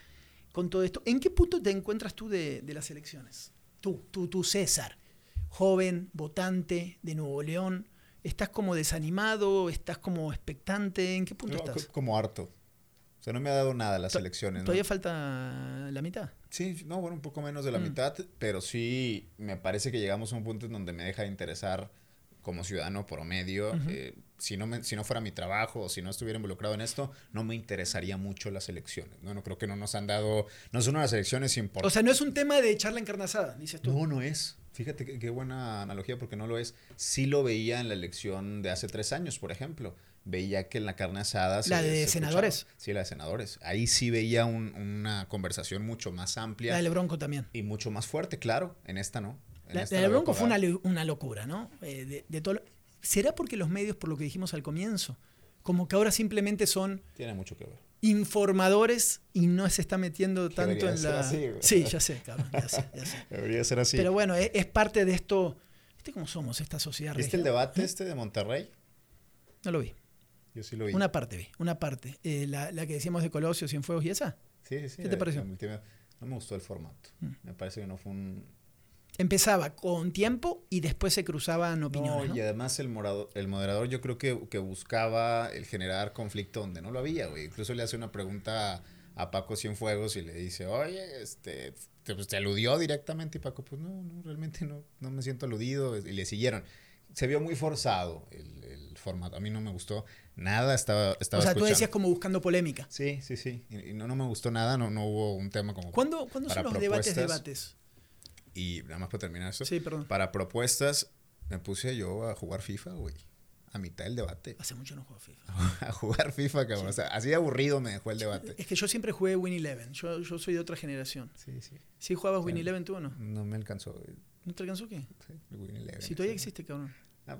con todo esto. ¿En qué punto te encuentras tú de, de las elecciones? Tú, tú, tú, César, joven, votante de Nuevo León. ¿Estás como desanimado? ¿Estás como expectante? ¿En qué punto No, estás? co- como harto. O sea, no me ha dado nada las elecciones. ¿no? ¿Todavía falta la mitad? Sí, no, bueno, un poco menos de la Mm. mitad, pero sí me parece que llegamos a un punto en donde me deja de interesar como ciudadano promedio. Eh, si, no me- si no fuera mi trabajo o si no estuviera involucrado en esto, no me interesaría mucho las elecciones. No, no creo que no nos han dado, no son unas elecciones O importantes. sea, no es un tema de echar la encarnazada, dices tú. no, no es. Fíjate qué buena analogía porque no lo es. Sí lo veía en la elección de hace tres años, por ejemplo. Veía que en la carne asada... ¿La de senadores? escuchaba- Sí, la de senadores. Ahí sí veía un- una conversación mucho más amplia. La del Bronco también. Y mucho más fuerte, claro. En esta no. En La, esta la del Bronco fue una, locura, ¿no? Eh, de, de todo lo- ¿Será porque los medios, por lo que dijimos al comienzo, como que ahora simplemente son Tiene mucho que ver. informadores y no se está metiendo tanto en ser la... así, sí, ya sé, cabrón, ya sé, ya sé. Debería ser así. Pero bueno, es, es parte de esto... ¿Viste cómo somos esta sociedad? ¿Viste el debate ¿Eh? este de Monterrey? No lo vi. Yo sí lo vi. Una parte vi, una parte. Eh, la, la que decíamos de Colosio, Cienfuegos y esa. Sí, sí, sí. ¿Qué te pareció? la. No me gustó el formato. Mm. Me parece que no fue un... Empezaba con tiempo y después se cruzaban opiniones. ¿no? y además el, morado- el moderador yo creo que, que buscaba el generar conflicto donde no lo había, güey. Incluso le hace una pregunta a Paco Cienfuegos y le dice, oye, este, te, pues, te aludió directamente y Paco, pues no, no, realmente no, no me siento aludido y le siguieron. Se vio muy forzado el, el formato, a mí no me gustó nada, estaba, estaba O sea, tú decías como buscando polémica. Sí, sí, sí, y, y no, no me gustó nada, no, no hubo un tema como... ¿Cuándo, ¿cuándo para son los debates, debates? Y nada más para terminar esto, Sí, perdón. para propuestas me puse yo a jugar FIFA, güey, a mitad del debate. Hace mucho no juego FIFA. a jugar FIFA, cabrón. O sea, así de aburrido me dejó el debate. Es que yo siempre jugué Win Eleven. Yo, yo soy de otra generación. Sí, sí. ¿Sí jugabas Win. Eleven tú o no? No me alcanzó. ¿No te alcanzó qué? Sí, Win Eleven, Si todavía existe, cabrón. Ah,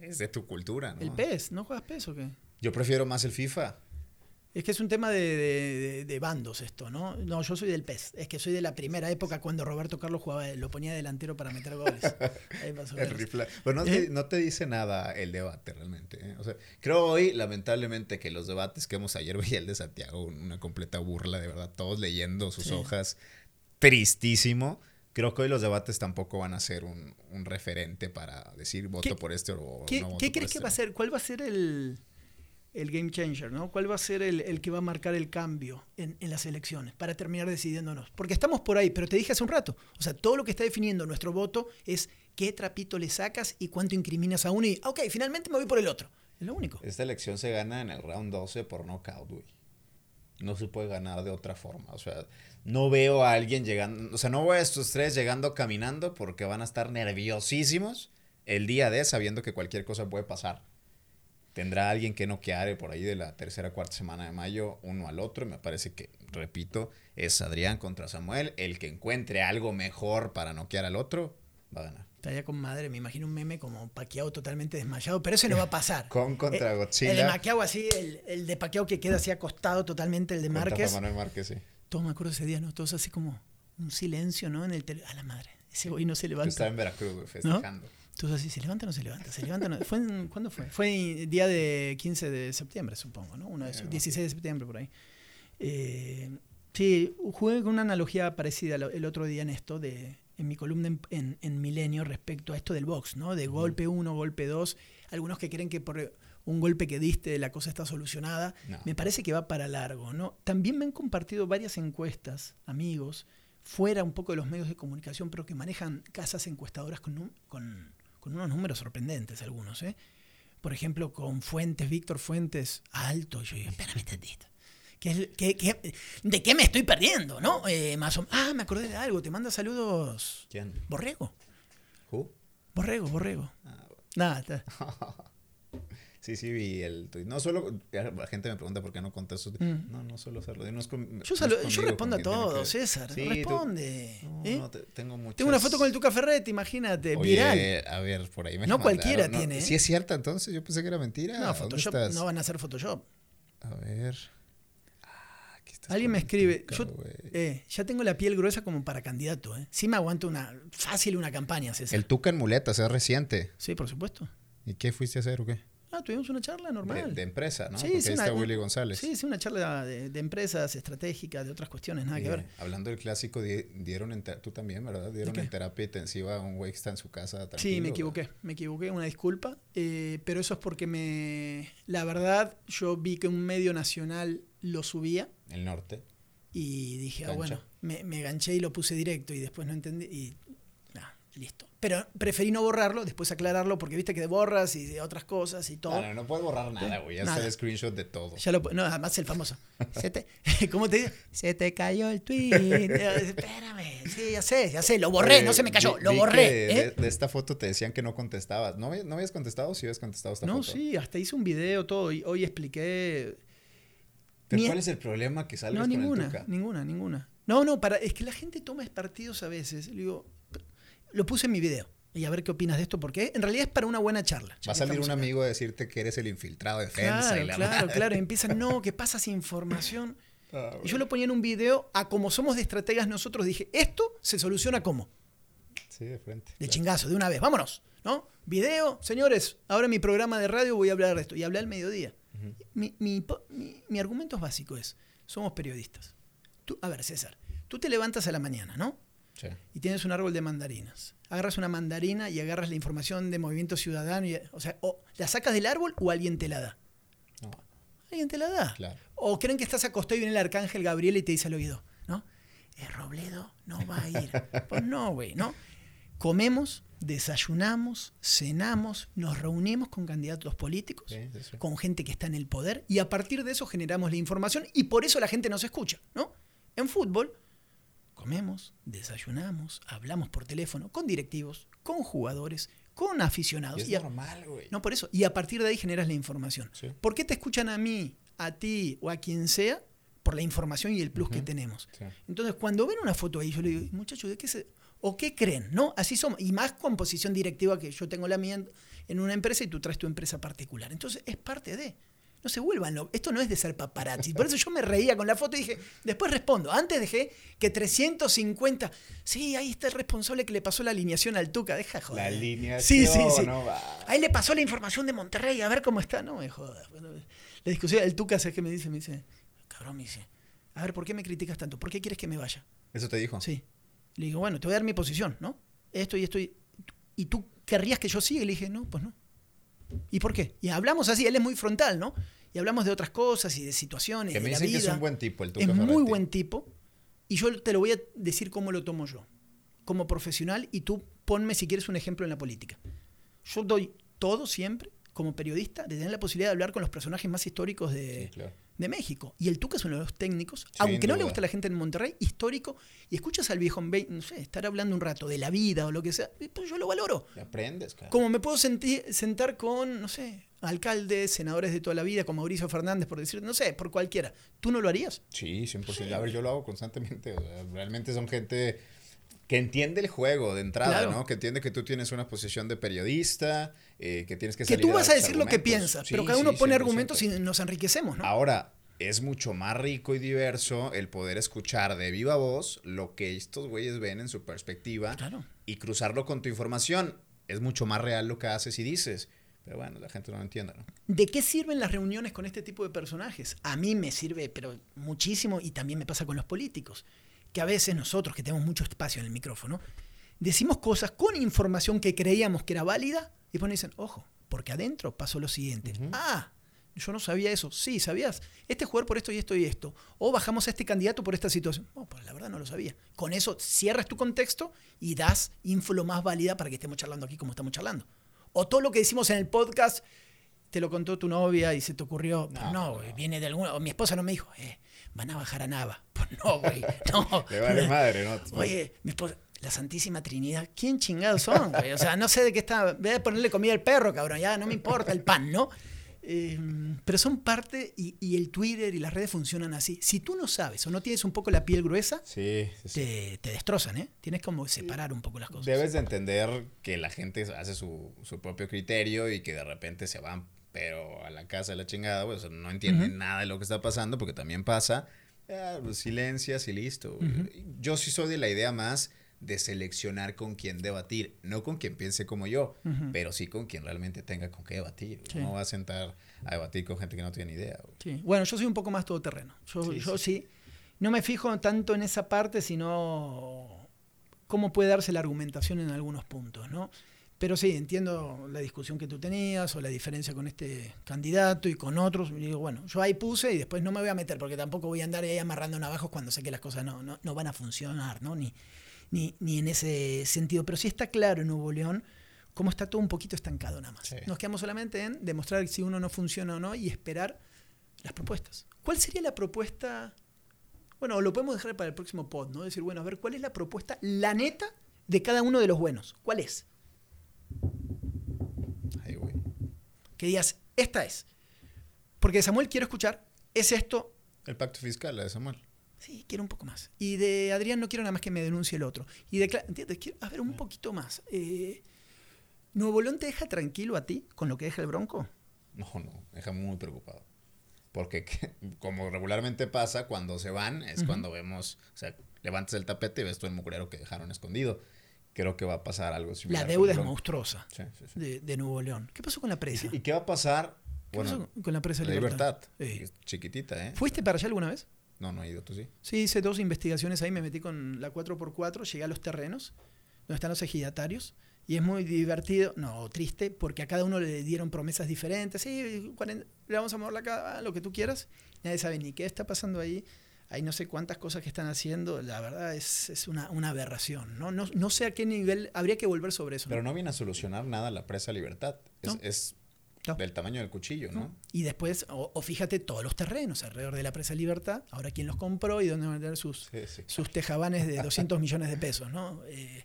es de tu cultura, ¿no? ¿El PES? ¿No juegas PES o qué? Yo prefiero más el FIFA. Es que es un tema de, de- bandos esto, ¿no? No, yo soy del PES. Es que soy de la primera época cuando Roberto Carlos jugaba, lo ponía delantero para meter goles. Ahí pasó El rifle. Pero no ¿Eh? te, no te dice nada el debate realmente. ¿eh? O sea, creo hoy, lamentablemente, que los debates que hemos ayer veía el de Santiago, una completa burla, de verdad, todos leyendo sus Sí. hojas, tristísimo. Creo que hoy los debates tampoco van a ser un, un referente para decir voto ¿Qué- por este o ¿Qué, no voto qué por crees que este. va a ser? ¿Cuál va a ser el, el game changer? ¿no? ¿Cuál va a ser el, el que va a marcar el cambio en, en las elecciones para terminar decidiéndonos? Porque estamos por ahí, pero te dije hace un rato, o sea, todo lo que está definiendo nuestro voto es qué trapito le sacas y cuánto incriminas a uno y, ok, finalmente me voy por el otro. Es lo único. Esta elección se gana en el round 12 por knockout, güey. No se puede ganar de otra forma. O sea, no veo a alguien llegando. O sea, no veo a estos tres llegando caminando porque van a estar nerviosísimos el día de sabiendo que cualquier cosa puede pasar. Tendrá alguien que noquear por ahí de la tercera cuarta semana de mayo uno al otro. Me parece que, repito, es Adrián contra Samuel. El que encuentre algo mejor para noquear al otro va a ganar. Estaría con madre, me imagino un meme como Paquiao totalmente desmayado, pero ese no va a pasar. Con contra Eh, Godzilla. El de Paquiao así, el, el de Paquiao que queda así acostado totalmente, el de Márquez. Manuel Márquez, sí. Todos me acuerdo ese día, ¿no? Todos así como un silencio, ¿no? En el tele. A la madre. Ese güey no se Yo estaba levanta. en Veracruz, güey, festejando. Todos así, ¿se levanta o no se levanta? ¿Se levanta no? ¿Fue en- ¿Cuándo fue? Fue el día de 15 de septiembre, supongo, ¿no? Uno de esos, Eh, 16 de septiembre, por ahí. Eh, sí, jugué con una analogía parecida el otro día en esto, de, en mi columna en, en- en Milenio respecto a esto del box, ¿no? De golpe 1, golpe 2. Algunos que creen que por un golpe que diste la cosa está solucionada. No. Me parece que va para largo, ¿no? También me han compartido varias encuestas, amigos, fuera un poco de los medios de comunicación, pero que manejan casas encuestadoras con, un- con, con unos números sorprendentes algunos, ¿eh? Por ejemplo, con Fuentes, Víctor Fuentes, alto. Yo digo, espérame tantito. ¿Qué qué- qué- ¿De qué me estoy perdiendo, no? Eh, más o- ah, me acordé de algo. Te manda saludos ¿Quién? Borrego. ¿Who? Borrego, Borrego. Ah, bueno. Nada, está- Sí, sí, vi el tuit. No solo, la gente me pregunta por qué no contesto. Mm. No, no suelo hacerlo. No con- yo, es salu- yo respondo a todo, César. Sí, tú- responde. No, ¿eh? no, te- tengo muchas... Tengo una foto con el Tuca Ferretti, imagínate, Oye, viral. a ver, por ahí me No cualquiera mandaron, tiene, ¿eh? Sí es cierta, entonces. Yo pensé que era mentira. No, ¿Dónde Photoshop, estás? no van a hacer Photoshop. A ver. Estás Alguien me escribe, yo eh, ya tengo la piel gruesa como para candidato. ¿eh? Sí me aguanto una fácil una campaña, César. El Tuca en muletas, es reciente. Sí, por supuesto. ¿Y qué fuiste a hacer o qué? Ah, tuvimos una charla normal. de empresa, ¿no? Sí, Porque sí, ahí una- está Willy González. Sí, sí, una charla de, de empresas estratégicas, de otras cuestiones, nada que ver. Hablando del clásico, di- dieron en tú también, ¿verdad? Dieron en terapia intensiva a un güey que está en su casa. Sí, me equivoqué, me equivoqué, una disculpa, eh, pero eso es porque me, la verdad, yo vi que un medio nacional lo subía El norte. y dije, ah, bueno, me, me ganché y lo puse directo y después no entendí y listo. Pero preferí no borrarlo, después aclararlo porque viste que borras y de otras cosas y todo. No, no, no puedes borrar nada, güey. Ya está Nada. el screenshot de todo. Ya lo, no, además el famoso. Se te- ¿Cómo te dice? Se te cayó el tweet. Eh, Espérame. Sí, ya sé, ya sé. Lo borré, Oye, no se me cayó. vi- lo vi borré. que ¿eh? de, de esta foto te decían que no contestabas. ¿No, habías- no habías contestado o sí habías contestado esta No, foto? sí, hasta hice un video, todo. Y hoy expliqué. ¿Pero cuál es el problema que salgas No, con el ninguna, Tuca? ninguna, ninguna. No, no, para, es que la gente toma partidos a veces. Le digo, lo puse en mi video. Y a ver qué opinas de esto, porque en realidad es para una buena charla. Va a que salir un acá. amigo a decirte que eres el infiltrado de defensa Claro, y la claro, madre. claro. Y empiezan, no, ¿qué pasa sin información? Ah, Y yo lo ponía en un video, a como somos de estrategas nosotros, dije, esto se soluciona como. Sí, de frente. De claro. chingazo, de una vez, vámonos, ¿no? Video, señores, ahora en mi programa de radio voy a hablar de esto. Y hablé al mediodía. mi, mi mi- mi argumento es básico, es, somos periodistas. Tú, a ver, César, tú te levantas a la mañana, ¿no? Sí. Y tienes un árbol de mandarinas. Agarras una mandarina y agarras la información de Movimiento Ciudadano. y- o sea, o la sacas del árbol o alguien te la da. No, Alguien te la da. Claro. O creen que estás acostado y viene el arcángel Gabriel y te dice al oído, ¿no? El Robledo no va a ir. Pues no, güey, ¿no? Comemos, desayunamos, cenamos, nos reunimos con candidatos políticos, Sí, sí, sí. con gente que está en el poder, y a partir de eso generamos la información y por eso la gente nos escucha, ¿no? En fútbol, comemos, desayunamos, hablamos por teléfono con directivos, con jugadores, con aficionados. Y es y a- normal, güey. no por eso. Y a partir de ahí generas la información. Sí. ¿Por qué te escuchan a mí, a ti o a quien sea? Por la información y el plus que tenemos. Sí. Entonces, cuando ven una foto ahí, yo le digo, muchachos, ¿de qué se.? ¿O qué creen? ¿No? Así somos. Y más con posición directiva que yo tengo la mía en una empresa y tú traes tu empresa particular. Entonces, es parte de. No se vuelvan locos. Esto no es de ser paparazzi. Por eso yo me reía con la foto y dije, después respondo. Antes dejé que 350. Sí, ahí está el responsable que le pasó la alineación al Tuca. Deja joder. La alineación. Sí, sí, sí. no va. Ahí le pasó la información de Monterrey, a ver cómo está. No me jodas. La discusión, el Tuca, ¿sabes qué me dice? Me dice, cabrón, me dice, a ver, ¿por qué me criticas tanto? ¿Por qué quieres que me vaya? Eso te dijo. Sí. Le digo, bueno, te voy a dar mi posición, ¿no? Esto y esto. Y, y tú querrías que yo siga. Y le dije, no, pues no. ¿Y por qué? Y hablamos así, él es muy frontal, ¿no? Y hablamos de otras cosas y de situaciones. Que me de la dicen que vida. es un buen tipo el Tuca Es muy buen tipo. Y yo te lo voy a decir cómo lo tomo yo. Como profesional, y tú ponme si quieres un ejemplo en la política. Yo doy todo siempre, como periodista, de tener la posibilidad de hablar con los personajes más históricos de, Sí, claro. De México. Y el Tuca es uno de los técnicos, aunque no le gusta a la gente en Monterrey, histórico, y escuchas al viejo, no sé, estar hablando un rato de la vida o lo que sea, pues yo lo valoro. Y aprendes, cara. Como me puedo senti- sentar con, no sé, alcaldes, senadores de toda la vida, como Mauricio Fernández, por decir, no sé, por cualquiera. ¿Tú no lo harías? Sí, 100%. A ver, yo lo hago constantemente. o sea, realmente son gente que entiende el juego de entrada, Claro. ¿no? Que entiende que tú tienes una posición de periodista, eh, que tienes que Que tú vas a decir lo que piensas, Sí, pero cada uno sí, pone 100%. argumentos y nos enriquecemos, ¿no? Ahora, es mucho más rico y diverso el poder escuchar de viva voz lo que estos güeyes ven en su perspectiva Claro. y cruzarlo con tu información. Es mucho más real lo que haces y dices. Pero bueno, la gente no lo entiende, ¿no? ¿De qué sirven las reuniones con este tipo de personajes? A mí me sirve, pero muchísimo, y también me pasa con los políticos, que a veces nosotros, que tenemos mucho espacio en el micrófono, decimos cosas con información que creíamos que era válida, y después nos dicen, ojo, porque adentro pasó lo siguiente. Ah, yo no sabía eso. Sí, ¿sabías? Este jugador por esto y esto y esto. O bajamos a este candidato por esta situación. No, pues la verdad no lo sabía. Con eso cierras tu contexto y das info lo más válida para que estemos charlando aquí como estamos charlando. O todo lo que decimos en el podcast te lo contó tu novia y se te ocurrió. Pues No, no, güey, viene de alguna. O mi esposa no me dijo, eh, van a bajar a Nava. Pues no, güey, no. Le vale madre, ¿no? Oye, mi esposa, la Santísima Trinidad, ¿quién chingados son, güey? O sea, no sé de qué está. Voy a ponerle comida al perro, cabrón, ya no me importa el pan, ¿no? Eh, pero son parte y, y el Twitter y las redes funcionan así. Si tú no sabes o no tienes un poco la piel gruesa, Sí, sí, sí. te, te destrozan, ¿eh? Tienes como separar un poco las cosas. Debes de entender que la gente hace su, su propio criterio y que de repente se van, pero a la casa de la chingada, sea, no entienden nada de lo que está pasando, porque también pasa, ah, pues, silencias y listo. Yo sí soy de la idea más de seleccionar con quién debatir, no con quien piense como yo, Ujú. pero sí con quien realmente tenga con qué debatir. Sí. No va a sentar a debatir con gente que no tiene idea. Sí. Bueno, yo soy un poco más todoterreno. Yo, Sí, yo sí. No me fijo tanto en esa parte, sino cómo puede darse la argumentación en algunos puntos, ¿no? Pero sí, entiendo la discusión que tú tenías o la diferencia con este candidato y con otros. Y digo, bueno, yo ahí puse y después no me voy a meter porque tampoco voy a andar ahí amarrando navajos cuando sé que las cosas no, no, no van a funcionar, ¿no? Ni, ni, ni en ese sentido. Pero sí está claro en Nuevo León cómo está todo un poquito estancado nada más. Sí. Nos quedamos solamente en demostrar si uno no funciona o no y esperar las propuestas. ¿Cuál sería la propuesta? Bueno, lo podemos dejar para el próximo pod, ¿no? Decir, bueno, a ver, ¿cuál es la propuesta, la neta, de cada uno de los buenos? ¿Cuál es? Ay, güey. Que digas, esta es. Porque Samuel quiero escuchar, es esto, El pacto fiscal, la de Samuel. Sí, quiero un poco más. Y de Adrián no quiero nada más que me denuncie el otro. Y de Cla- ¿entiendes? Quiero, a ver, un poquito más. Eh, ¿Nuevo León te deja tranquilo a ti con lo que deja el Bronco? No, no, me deja muy preocupado. Porque que- como regularmente pasa, cuando se van es Ujú. cuando vemos, o sea, levantas el tapete y ves todo el mugrero que dejaron escondido. Creo que va a pasar algo similar. La deuda es monstruosa Sí, sí, sí. de, de Nuevo León. ¿Qué pasó con la presa? ¿Y qué va a pasar? ¿Qué Bueno, pasó con la presa de libertad. Es Chiquitita, ¿eh? ¿Fuiste para allá alguna vez? No, no he ido, tú sí. Sí, hice dos investigaciones ahí, me metí con la 4x4, llegué a los terrenos, donde están los ejidatarios, y es muy divertido, no, triste, porque a cada uno le dieron promesas diferentes, sí, 40 le vamos a mover la cara, lo que tú quieras, nadie sabe ni qué está pasando ahí, hay no sé cuántas cosas que están haciendo, la verdad es, es una, una aberración, ¿no? ¿no? No sé a qué nivel, habría que volver sobre eso. Pero no viene a solucionar nada la presa Libertad. Es, No. es No. del tamaño del cuchillo, ¿no? Y después, o, o fíjate, todos los terrenos alrededor de la presa Libertad, ahora quién los compró y dónde van a tener sus, Sí, sí. sus tejabanes de 200 millones de pesos, ¿no? Eh,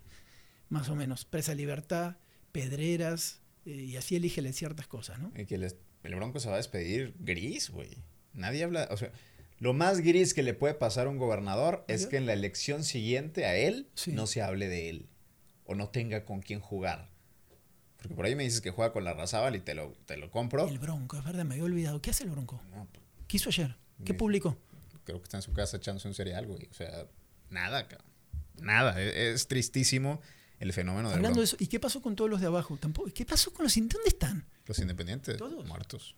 más o menos. Presa Libertad, Pedreras, eh, y así elígele ciertas cosas, ¿no? Y que les- el Bronco se va a despedir gris, güey. Nadie habla, o sea, lo más gris que le puede pasar a un gobernador es que en la elección siguiente a él Sí. no se hable de él o no tenga con quién jugar. Porque por ahí me dices que juega con la Razábal y te lo, te lo compro. El Bronco, es verdad, me había olvidado. ¿Qué hace el Bronco? No, pues, ¿Qué hizo ayer? ¿Qué publicó? creo que está en su casa echándose un cereal, güey. O sea, nada, cabrón. Nada. E- Es, tristísimo el fenómeno del Hablando de eso, ¿y qué pasó con todos los de abajo? Tampoco, ¿Qué pasó con los ¿Dónde están? Los independientes. Todos. Muertos.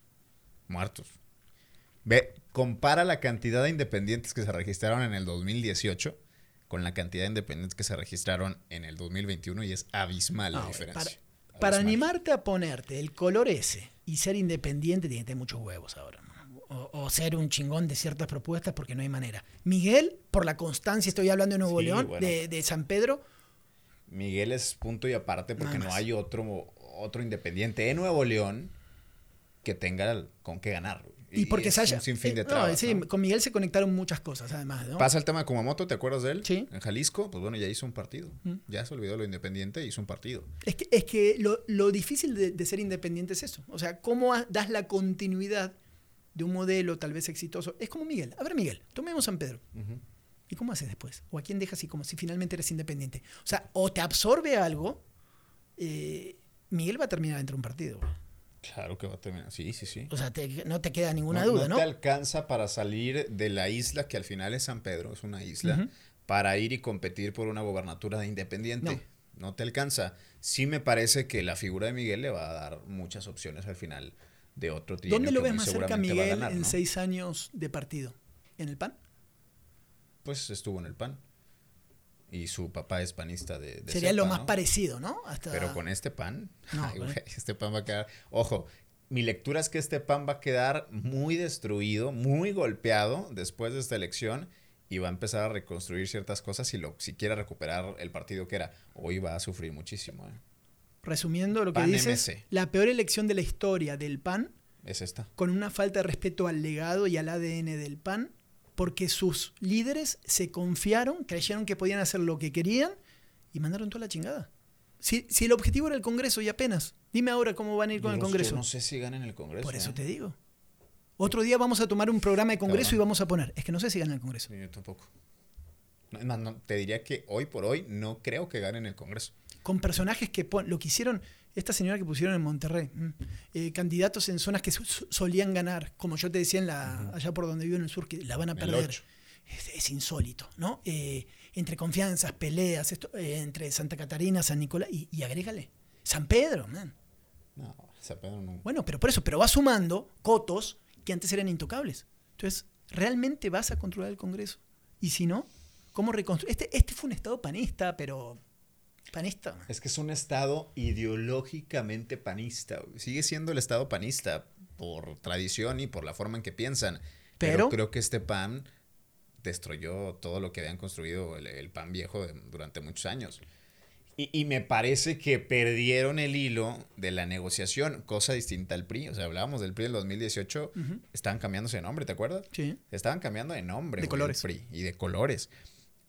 Muertos. Ve, compara la cantidad de independientes que se registraron en el 2018 con la cantidad de independientes que se registraron en el 2021 y es abismal la No, diferencia. Para, para animarte a ponerte el color ese y ser independiente, tienes que tener muchos huevos ahora. O, o ser un chingón de ciertas propuestas porque no hay manera. Miguel, por la constancia, estoy hablando de Nuevo Sí, León, bueno. de, de San Pedro, Miguel es punto y aparte porque no hay otro, otro independiente en Nuevo León que tenga con qué ganar. Güey. y porque haya... un sinfín de eh, no, trabas, sí, ¿no? con Miguel se conectaron muchas cosas, además. ¿no? Pasa el tema de Kumamoto, ¿te acuerdas de él? Sí. En Jalisco, pues bueno, ya hizo un partido. Mm. Ya se olvidó lo independiente hizo un partido. Es que, es que lo, lo difícil de, de ser independiente es eso. O sea, cómo das la continuidad de un modelo tal vez exitoso. Es como Miguel. A ver, Miguel, tomemos San Pedro. ¿Y cómo haces después? ¿O a quién dejas y como si finalmente eres independiente? O sea, o te absorbe algo, eh, Miguel va a terminar dentro de un partido. Claro que va a terminar. Sí, sí, sí. O sea, te- no te queda ninguna no, duda, ¿no? te alcanza para salir de la isla, que al final es San Pedro, es una isla, para ir y competir por una gobernatura de independiente. No. te alcanza. Sí me parece que la figura de Miguel le va a dar muchas opciones al final de otro trienio ¿Dónde lo ves más cerca va a Miguel ganar, en ¿no? seis años de partido? ¿En el PAN? Pues estuvo en el PAN. Y su papá es panista de, de Sería lo más ¿no? parecido, ¿no? Hasta... Pero con este pan, No, ay, con- güey, este pan va a quedar. Ojo, mi lectura es que este pan va a quedar muy destruido, muy golpeado después de esta elección y va a empezar a reconstruir ciertas cosas si lo si quiere recuperar el partido que era. Hoy va a sufrir muchísimo. ¿eh? Resumiendo lo que PAN dices, MC. la peor elección de la historia del PAN Es esta. con una falta de respeto al legado y al ADN del PAN, porque sus líderes se confiaron, creyeron que podían hacer lo que querían y mandaron toda la chingada. Si, si el objetivo era el Congreso y apenas, dime ahora cómo van a ir con el Congreso. yo no sé si ganan el Congreso. Por eso ¿eh? te digo. Otro día vamos a tomar un programa de Congreso y vamos a poner. Es que no sé si gana el Congreso. Yo tampoco. No, no, te diría que hoy por hoy no creo que ganen el Congreso. Con personajes que lo que hicieron, esta señora que pusieron en Monterrey, mm, eh, candidatos en zonas que so- so- solían ganar, como yo te decía en la, allá por donde vivo en el sur, que la van a perder. Es, es insólito, ¿no? Eh, entre confianzas, peleas, esto, eh, entre Santa Catarina, San Nicolás, y, y agrégale. San Pedro, man. No, San Pedro no. Bueno, pero por eso, pero va sumando cotos que antes eran intocables. Entonces, ¿realmente vas a controlar el Congreso? Y si no, ¿cómo reconstruir? Este, este fue un estado panista, pero panista. Es que es un estado ideológicamente panista. Sigue siendo el estado panista por tradición y por la forma en que piensan. Pero, Pero- creo que este PAN destruyó todo lo que habían construido el, el PAN viejo de- durante muchos años. Y, y me parece que perdieron el hilo de la negociación, cosa distinta al PRI. O sea, hablábamos del PRI del 2018, Ujú. estaban cambiándose de nombre, ¿te acuerdas? Sí. Estaban cambiando de nombre. De colores. el PRI, y de colores.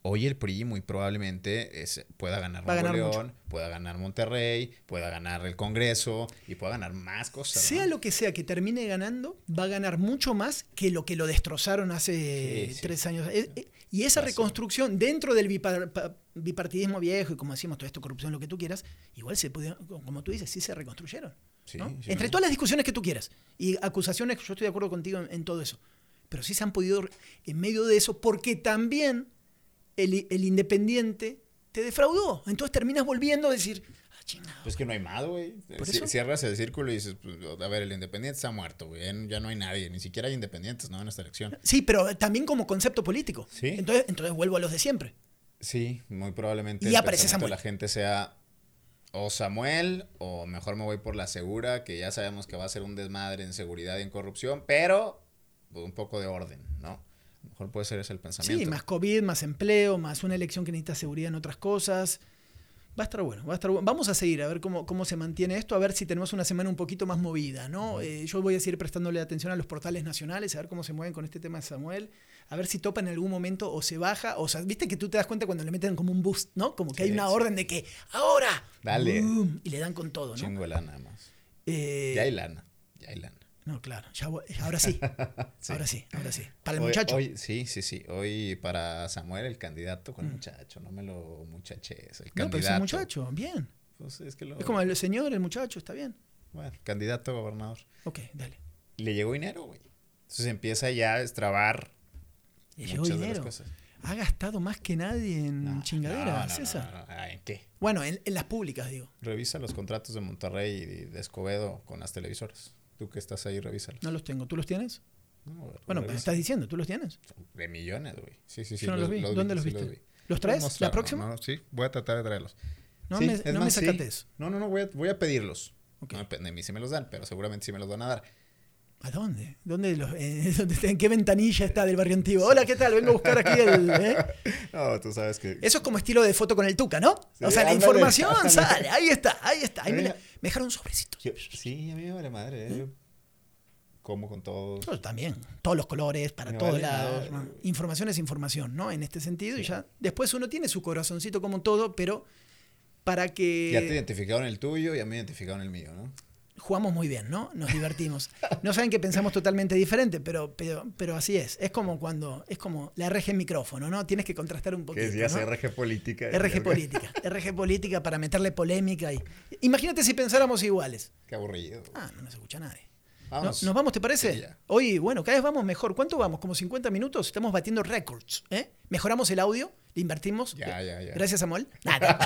Hoy el PRI muy probablemente es- pueda ganar Nuevo ganar León, pueda ganar Monterrey, pueda ganar el Congreso y pueda ganar más cosas. Sea ¿no? lo que sea que termine ganando, va a ganar mucho más que lo que lo destrozaron hace Sí, sí. tres años. Eh, eh, Y esa reconstrucción dentro del bipar- pa- bipartidismo viejo y como decimos, todo esto, corrupción, lo que tú quieras, igual se pudieron, como tú dices, sí se reconstruyeron. Sí, ¿no? sí, Entre todas las discusiones que tú quieras y acusaciones, yo estoy de acuerdo contigo en, en todo eso. Pero sí se han podido, en medio de eso, porque también el, el independiente te defraudó. Entonces terminas volviendo a decir, ah, chingado. Pues que no hay más, güey. Cierras el círculo y dices, pues, a ver, el independiente está muerto, güey. Ya- no hay nadie, ni siquiera hay independientes, ¿no? En esta elección. Sí, pero también como concepto político. Sí. Entonces, entonces vuelvo a los de siempre. Sí, muy probablemente Y aparece Samuel. la gente sea o Samuel o mejor me voy por la segura, que ya sabemos que va a ser un desmadre en seguridad y en corrupción, pero pues, un poco de orden, ¿no? A lo mejor puede ser ese el pensamiento. Sí, más COVID, más empleo, más una elección que necesita seguridad en otras cosas. Va a estar bueno, va a estar bueno. Vamos a seguir a ver cómo, cómo se mantiene esto, a ver si tenemos una semana un poquito más movida, ¿no? Eh, yo voy a seguir prestándole atención a los portales nacionales, a ver cómo se mueven con este tema de Samuel, a ver si topa en algún momento o se baja, o sea, viste que tú te das cuenta cuando le meten como un boost, ¿no? Como que hay una orden de que ahora, Dale. boom, y le dan con todo, ¿no? Chingo de lana más. Eh, Ya hay lana, ya hay lana. No, claro, ya voy- ahora sí, Sí. ahora sí, ahora sí. Para el Hoy- muchacho. hoy- sí, sí, sí. Hoy para Samuel, el candidato con el muchacho, no me lo muchaches. El Mm. no, pero candidato. ese muchacho, bien. Pues es que lo... Es como el señor, el muchacho, está bien. Bueno, candidato a gobernador. Ok, dale. Le llegó dinero, güey. Entonces empieza ya a destrabar Le llegó muchas de dinero. las cosas. Ha gastado más que nadie en No, chingadera, no, no, César. ¿En qué? Bueno, en, en las públicas, digo. Revisa los contratos de Monterrey y de Escobedo con las televisoras. Tú que estás ahí, revísalos. No los tengo. ¿Tú los tienes? No, Bueno, me estás diciendo, ¿tú los tienes? De millones, güey. Sí, sí, sí. Yo no los vi. ¿Dónde los sí viste? vi. ¿Los Voy a traes? mostrar, ¿La próxima? No, no, sí, voy a tratar de traerlos. No Sí, me, es no me más, sí. sacates. No, no, no, voy a, voy a pedirlos. Ok. No depende de mí si me los dan, pero seguramente sí me los van a dar. ¿A dónde? ¿Dónde los, eh, dónde está? ¿En qué ventanilla está del barrio antiguo? Hola, ¿qué tal? Vengo a buscar aquí el... ¿eh? No, tú sabes que... Eso es como estilo de foto con el Tuca, ¿no? Sí, o sea, la información ándale. sale. Ahí está, ahí está. Ahí me, la- me dejaron sobrecitos. Yo- sí, a mí me vale madre. ¿eh? Yo como con todos. Pues también, todos los colores, para Me todos vale lados. Información es información, ¿no? En este sentido, y ya. Después uno tiene su corazoncito como todo, pero para que. Ya te identificaron el tuyo y a mí me identificaron el mío, ¿no? Jugamos muy bien, ¿no? Nos divertimos. No saben que pensamos totalmente diferente, pero, pero, pero así es. Es como cuando, es como la RG micrófono, ¿no? Tienes que contrastar un poquito. Que decías ¿no? RG Política. RG política. RG política para meterle polémica y. Imagínate si pensáramos iguales. Qué aburrido. Ah, no nos escucha nadie. No- Vamos. ¿Nos vamos, te parece? Sí. Hoy, bueno, cada vez vamos mejor. ¿Cuánto vamos? ¿Como 50 minutos? Estamos batiendo récords. ¿eh? Mejoramos el audio, le invertimos. Ya, ya, ya. Gracias, Samuel. Nada.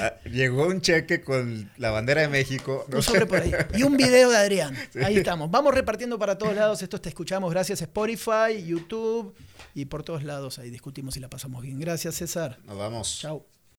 Ah, llegó un cheque con la bandera de México. no Un sobre por ahí. Y un video de Adrián. Ahí estamos. Vamos repartiendo para todos lados. Esto te escuchamos. Gracias Spotify, YouTube y por todos lados. Ahí discutimos y la pasamos bien. Gracias, César. Nos vamos. Chao.